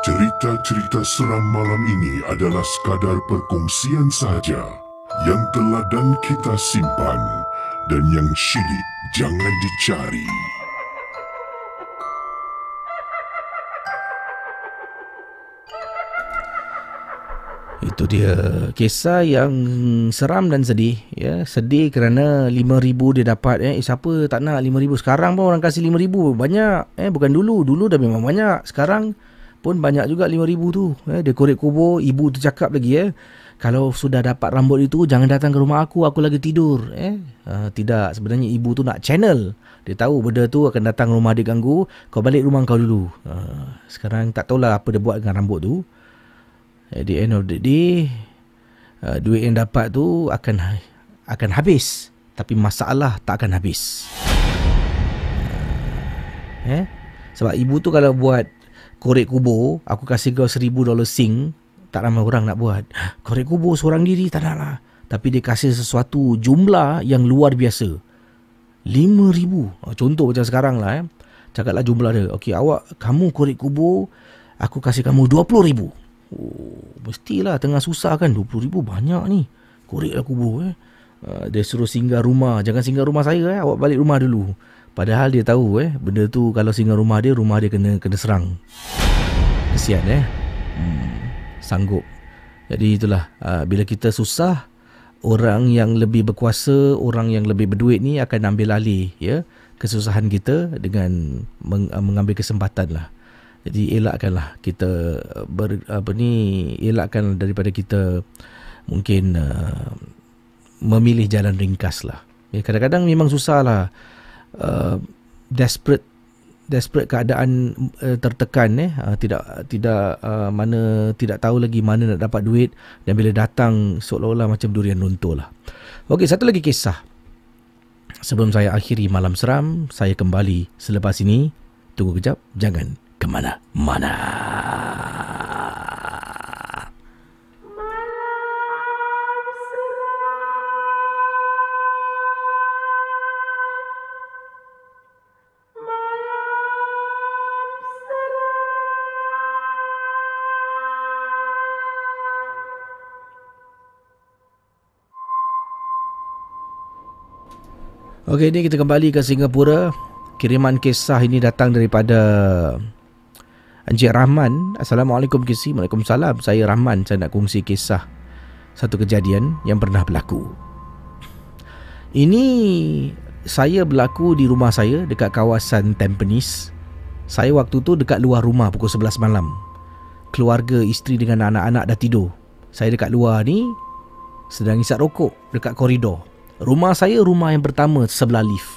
Cerita-cerita seram malam ini adalah sekadar perkongsian sahaja yang telah dan kita simpan dan yang syilid jangan dicari. Itu dia kisah yang seram dan sedih ya. Sedih kerana 5000 dia dapat eh. eh siapa tak nak 5000 sekarang pun orang kasih 5000 banyak eh bukan dulu. Dulu dah memang banyak. Sekarang pun banyak juga 5000 tu. Eh dia korek kubur, ibu tu cakap lagi eh. Kalau sudah dapat rambut itu jangan datang ke rumah aku, aku lagi tidur eh. Uh, tidak, sebenarnya ibu tu nak channel. Dia tahu benda tu akan datang rumah dia ganggu, kau balik rumah kau dulu. Uh, sekarang tak tahulah apa dia buat dengan rambut tu. At the end of the day uh, Duit yang dapat tu Akan Akan habis Tapi masalah Tak akan habis Eh Sebab ibu tu kalau buat Korek kubur Aku kasih kau seribu dolar sing Tak ramai orang nak buat. Korek kubur seorang diri Tak nak lah. Tapi dia kasih sesuatu Jumlah yang luar biasa. Lima ribu. Uh, Contoh macam sekarang lah eh. Cakaplah jumlah dia. Okey awak Kamu korek kubur Aku kasih kamu dua puluh ribu. Oh, mestilah tengah susah kan? 20 ribu banyak ni. Koreklah kubur eh. Uh, Dia suruh singgah rumah. Jangan singgah rumah saya eh. Awak balik rumah dulu Padahal dia tahu eh Benda tu kalau singgah rumah dia Rumah dia kena kena serang Kesian eh hmm, Sanggup Jadi itulah uh, Bila kita susah Orang yang lebih berkuasa Orang yang lebih berduit ni Akan ambil alih ya Kesusahan kita Dengan meng, uh, mengambil kesempatan lah jadi elakkanlah kita uh, ber, apa ni elakkan daripada kita mungkin uh, memilih jalan ringkas lah. Ya, kadang-kadang memang susah lah. Uh, desperate desperate keadaan uh, tertekan eh uh, tidak tidak uh, mana tidak tahu lagi mana nak dapat duit dan bila datang seolah-olah macam durian runtuh lah. Okey, satu lagi kisah. Sebelum saya akhiri malam seram, saya kembali selepas ini. Tunggu kejap, jangan kemana-mana. Okey, ini kita kembali ke Singapura. Kiriman kisah ini datang daripada Encik Rahman. Assalamualaikum Kisi. Waalaikumsalam. Saya Rahman. Saya nak kongsi kisah satu kejadian yang pernah berlaku. Ini saya berlaku di rumah saya dekat kawasan Tampines. Saya waktu tu dekat luar rumah pukul 11 malam. Keluarga, isteri dengan anak-anak dah tidur. Saya dekat luar ni sedang isap rokok dekat koridor. Rumah saya rumah yang pertama sebelah lift.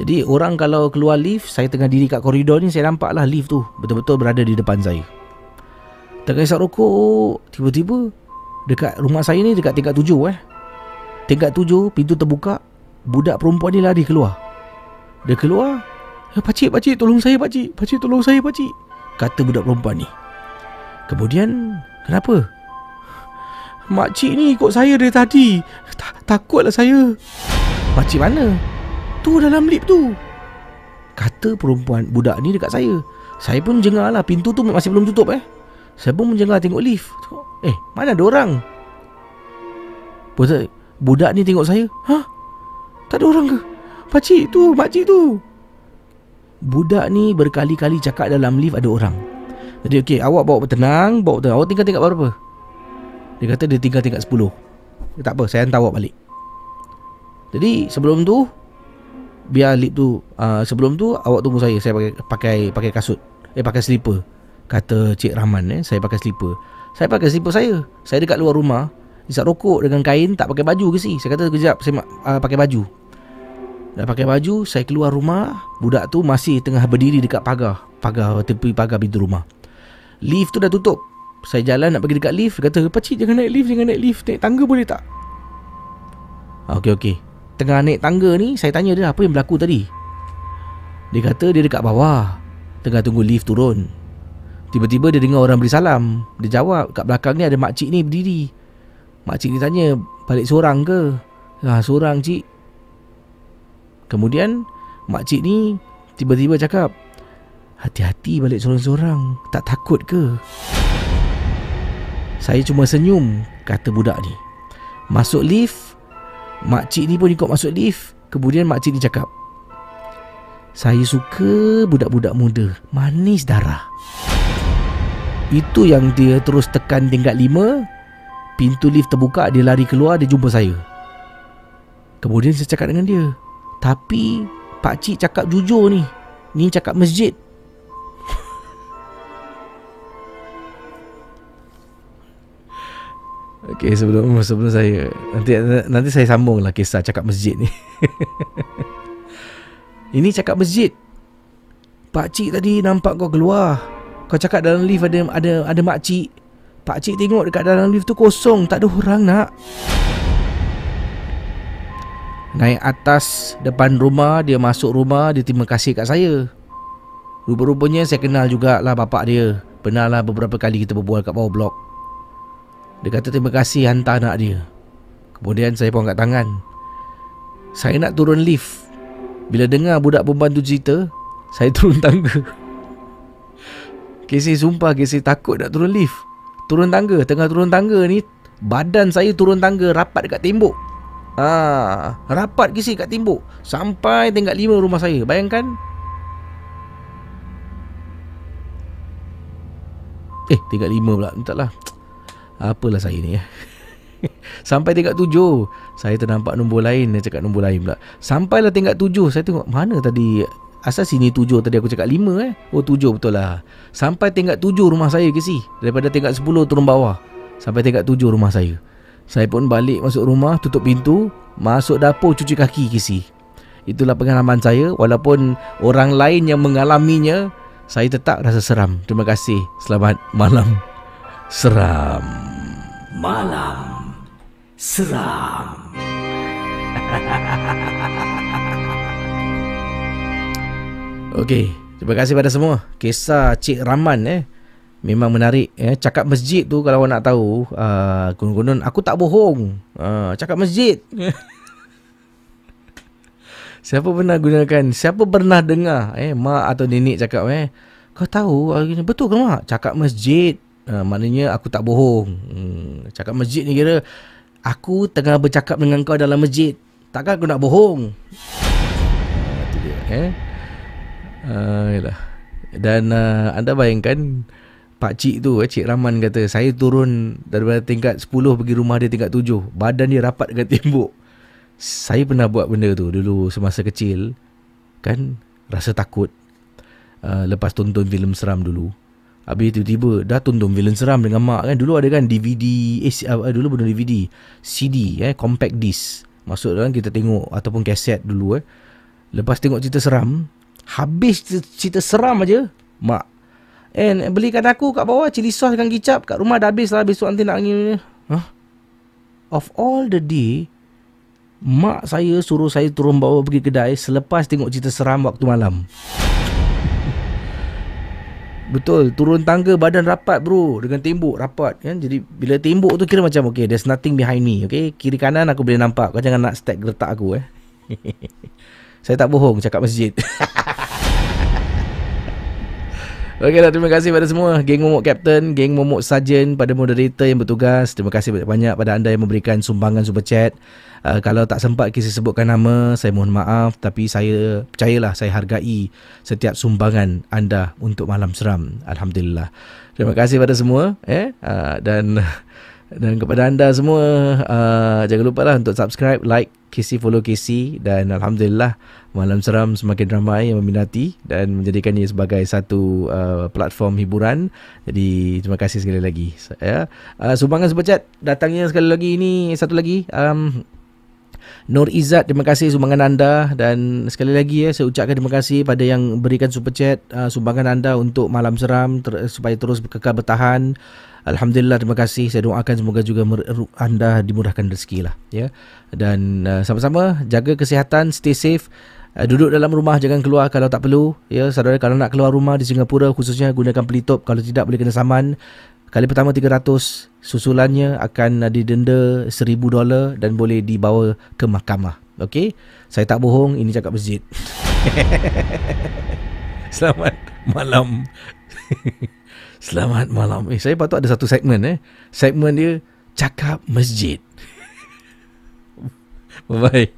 Jadi orang kalau keluar lift, saya tengah diri kat koridor ni, saya nampak lah lift tu betul-betul berada di depan saya. Tengah isap rokok, tiba-tiba dekat rumah saya ni dekat tingkat tujuh eh. Tingkat tujuh, pintu terbuka, budak perempuan ni lari keluar. Dia keluar, eh, pakcik, pakcik, tolong saya pakcik, pakcik, tolong saya pakcik. Kata budak perempuan ni. Kemudian, kenapa? Makcik ni ikut saya dari tadi. Takutlah saya. Makcik mana? Tu dalam lip tu. Kata perempuan budak ni dekat saya. Saya pun jengah lah Pintu tu masih belum tutup eh. Saya pun menjengah tengok lift. Eh mana ada orang? Budak, budak ni tengok saya. Hah? Tak ada orang ke? Pakcik tu, makcik tu. Budak ni berkali-kali cakap dalam lift ada orang. Jadi okey, awak bawa bertenang Bawa bertenang Awak tinggal-tinggal berapa? Dia kata dia tinggal tingkat 10 dia, Tak apa saya hantar awak balik. Jadi sebelum tu Biar lip tu uh, Sebelum tu awak tunggu saya. Saya pakai pakai pakai kasut. Eh pakai slipper. Kata Cik Rahman eh Saya pakai slipper. Saya pakai slipper saya. Saya dekat luar rumah. Isap rokok dengan kain Tak pakai baju ke si? Saya kata kejap Saya uh, pakai baju. Dah pakai baju Saya keluar rumah. Budak tu masih tengah berdiri dekat pagar. Pagar tepi pagar pintu rumah. Lift tu dah tutup saya jalan nak pergi dekat lift Dia kata Pakcik jangan naik lift Jangan naik lift. Naik tangga boleh tak? Ah, Okey okey. Tengah naik tangga ni Saya tanya dia Apa yang berlaku tadi? Dia kata dia dekat bawah. Tengah tunggu lift turun. Tiba-tiba dia dengar orang beri salam. Dia jawab Kat belakang ni ada makcik ni berdiri. Makcik ni tanya Balik seorang ke? Ha seorang cik. Kemudian Makcik ni Tiba-tiba cakap Hati-hati balik seorang-seorang. Tak takut ke saya cuma senyum Kata budak ni. Masuk lift Makcik ni pun ikut masuk lift. Kemudian makcik ni cakap Saya suka budak-budak muda. Manis darah. Itu yang dia terus tekan tingkat lima. Pintu lift terbuka Dia lari keluar Dia jumpa saya. Kemudian saya cakap dengan dia Tapi Pakcik cakap jujur ni. Ni cakap masjid Okey sebelum sebelum saya nanti nanti saya sambunglah kisah cakap masjid ni. Ini cakap masjid. Pak cik tadi nampak kau keluar. Kau cakap dalam lift ada ada ada mak cik. Pak cik tengok dekat dalam lift tu kosong, tak ada orang nak. Naik atas depan rumah, dia masuk rumah, dia terima kasih kat saya. Rupa-rupanya saya kenal jugalah bapak dia. Pernahlah beberapa kali kita berbual kat bawah blok. Dia kata terima kasih hantar anak dia. Kemudian saya pun angkat tangan. Saya nak turun lift. Bila dengar budak perempuan tu cerita Saya turun tangga. Kesi sumpah Kesi takut nak turun lift. Turun tangga Tengah turun tangga ni Badan saya turun tangga Rapat dekat tembok. Ah, Rapat kisi kat tembok. Sampai tingkat lima rumah saya Bayangkan. Eh tingkat lima pula Entahlah Apalah saya ni ya. Sampai tingkat tujuh Saya ternampak nombor lain. Dia cakap nombor lain pula. Sampailah tingkat tujuh Saya tengok mana tadi? Asal sini tujuh Tadi aku cakap lima eh. Oh tujuh betul lah. Sampai tingkat tujuh rumah saya ke si? Daripada tingkat sepuluh turun bawah. Sampai tingkat tujuh rumah saya. Saya pun balik masuk rumah Tutup pintu Masuk dapur cuci kaki ke si? Itulah pengalaman saya. Walaupun orang lain yang mengalaminya Saya tetap rasa seram. Terima kasih. Selamat malam Seram Malam Seram Okey, terima kasih pada semua. Kisah Cik Rahman eh memang menarik eh. Cakap masjid tu kalau awak nak tahu, uh, gunung-gunung aku tak bohong. Uh, cakap masjid. siapa pernah gunakan? Siapa pernah dengar eh mak atau nenek cakap eh, kau tahu betul ke mak? Cakap masjid. Uh, maknanya aku tak bohong. Hmm, cakap masjid ni kira aku tengah bercakap dengan kau dalam masjid. Takkan aku nak bohong? Ah, Itu dia eh. Uh. Dan uh, anda bayangkan Pak Cik tu, eh, Cik Rahman kata, saya turun daripada tingkat 10 pergi rumah dia tingkat 7. Badan dia rapat dengan tembok. Saya pernah buat benda tu dulu semasa kecil. Kan, rasa takut. Uh, lepas tonton filem seram dulu. Habis tiba-tiba dah tonton filem seram dengan mak kan. Dulu ada kan DVD, eh, dulu belum DVD. CD, eh, compact disc. Masuk dalam kita tengok ataupun kaset dulu eh. Lepas tengok cerita seram, habis cerita, seram aja, mak And belikan aku kat bawah cili sos dengan kicap kat rumah dah habis lah besok nanti nak angin. Huh? Of all the day, mak saya suruh saya turun bawa pergi kedai selepas tengok cerita seram waktu malam. Betul, turun tangga badan rapat bro dengan tembok rapat kan. Jadi bila tembok tu kira macam okay, there's nothing behind me, okay? Kiri kanan aku boleh nampak. Kau jangan nak stack letak aku eh. saya tak bohong cakap masjid. Okeylah, terima kasih pada semua geng Momok Captain, geng Momok Sarjan, pada moderator yang bertugas. Terima kasih banyak-banyak pada anda yang memberikan sumbangan super chat. Uh, kalau tak sempat kita sebutkan nama, saya mohon maaf tapi saya percayalah saya hargai setiap sumbangan anda untuk malam seram. Alhamdulillah. Terima kasih pada semua eh uh, dan dan kepada anda semua uh, jangan lupa lah untuk subscribe, like, KC follow KC dan alhamdulillah malam seram semakin ramai yang meminati dan menjadikannya sebagai satu uh, platform hiburan. Jadi terima kasih sekali lagi. Ya. Uh, sumbangan super chat datangnya sekali lagi ini satu lagi um, Nur Izzat, terima kasih sumbangan anda. Dan sekali lagi ya saya ucapkan terima kasih pada yang berikan super chat uh, sumbangan anda untuk malam seram ter- supaya terus kekal bertahan. Alhamdulillah terima kasih. Saya doakan semoga juga anda dimudahkan rezeki lah ya. Dan uh, sama-sama jaga kesihatan stay safe. Uh, duduk dalam rumah jangan keluar kalau tak perlu ya. Saudara kalau nak keluar rumah di Singapura khususnya gunakan pelitup. Kalau tidak boleh kena saman kali pertama 300 susulannya akan didenda 1000 dolar dan boleh dibawa ke mahkamah okey saya tak bohong ini cakap masjid selamat malam Selamat malam. Eh, saya patut ada satu segmen eh. Segmen dia Cakap Masjid. Bye-bye.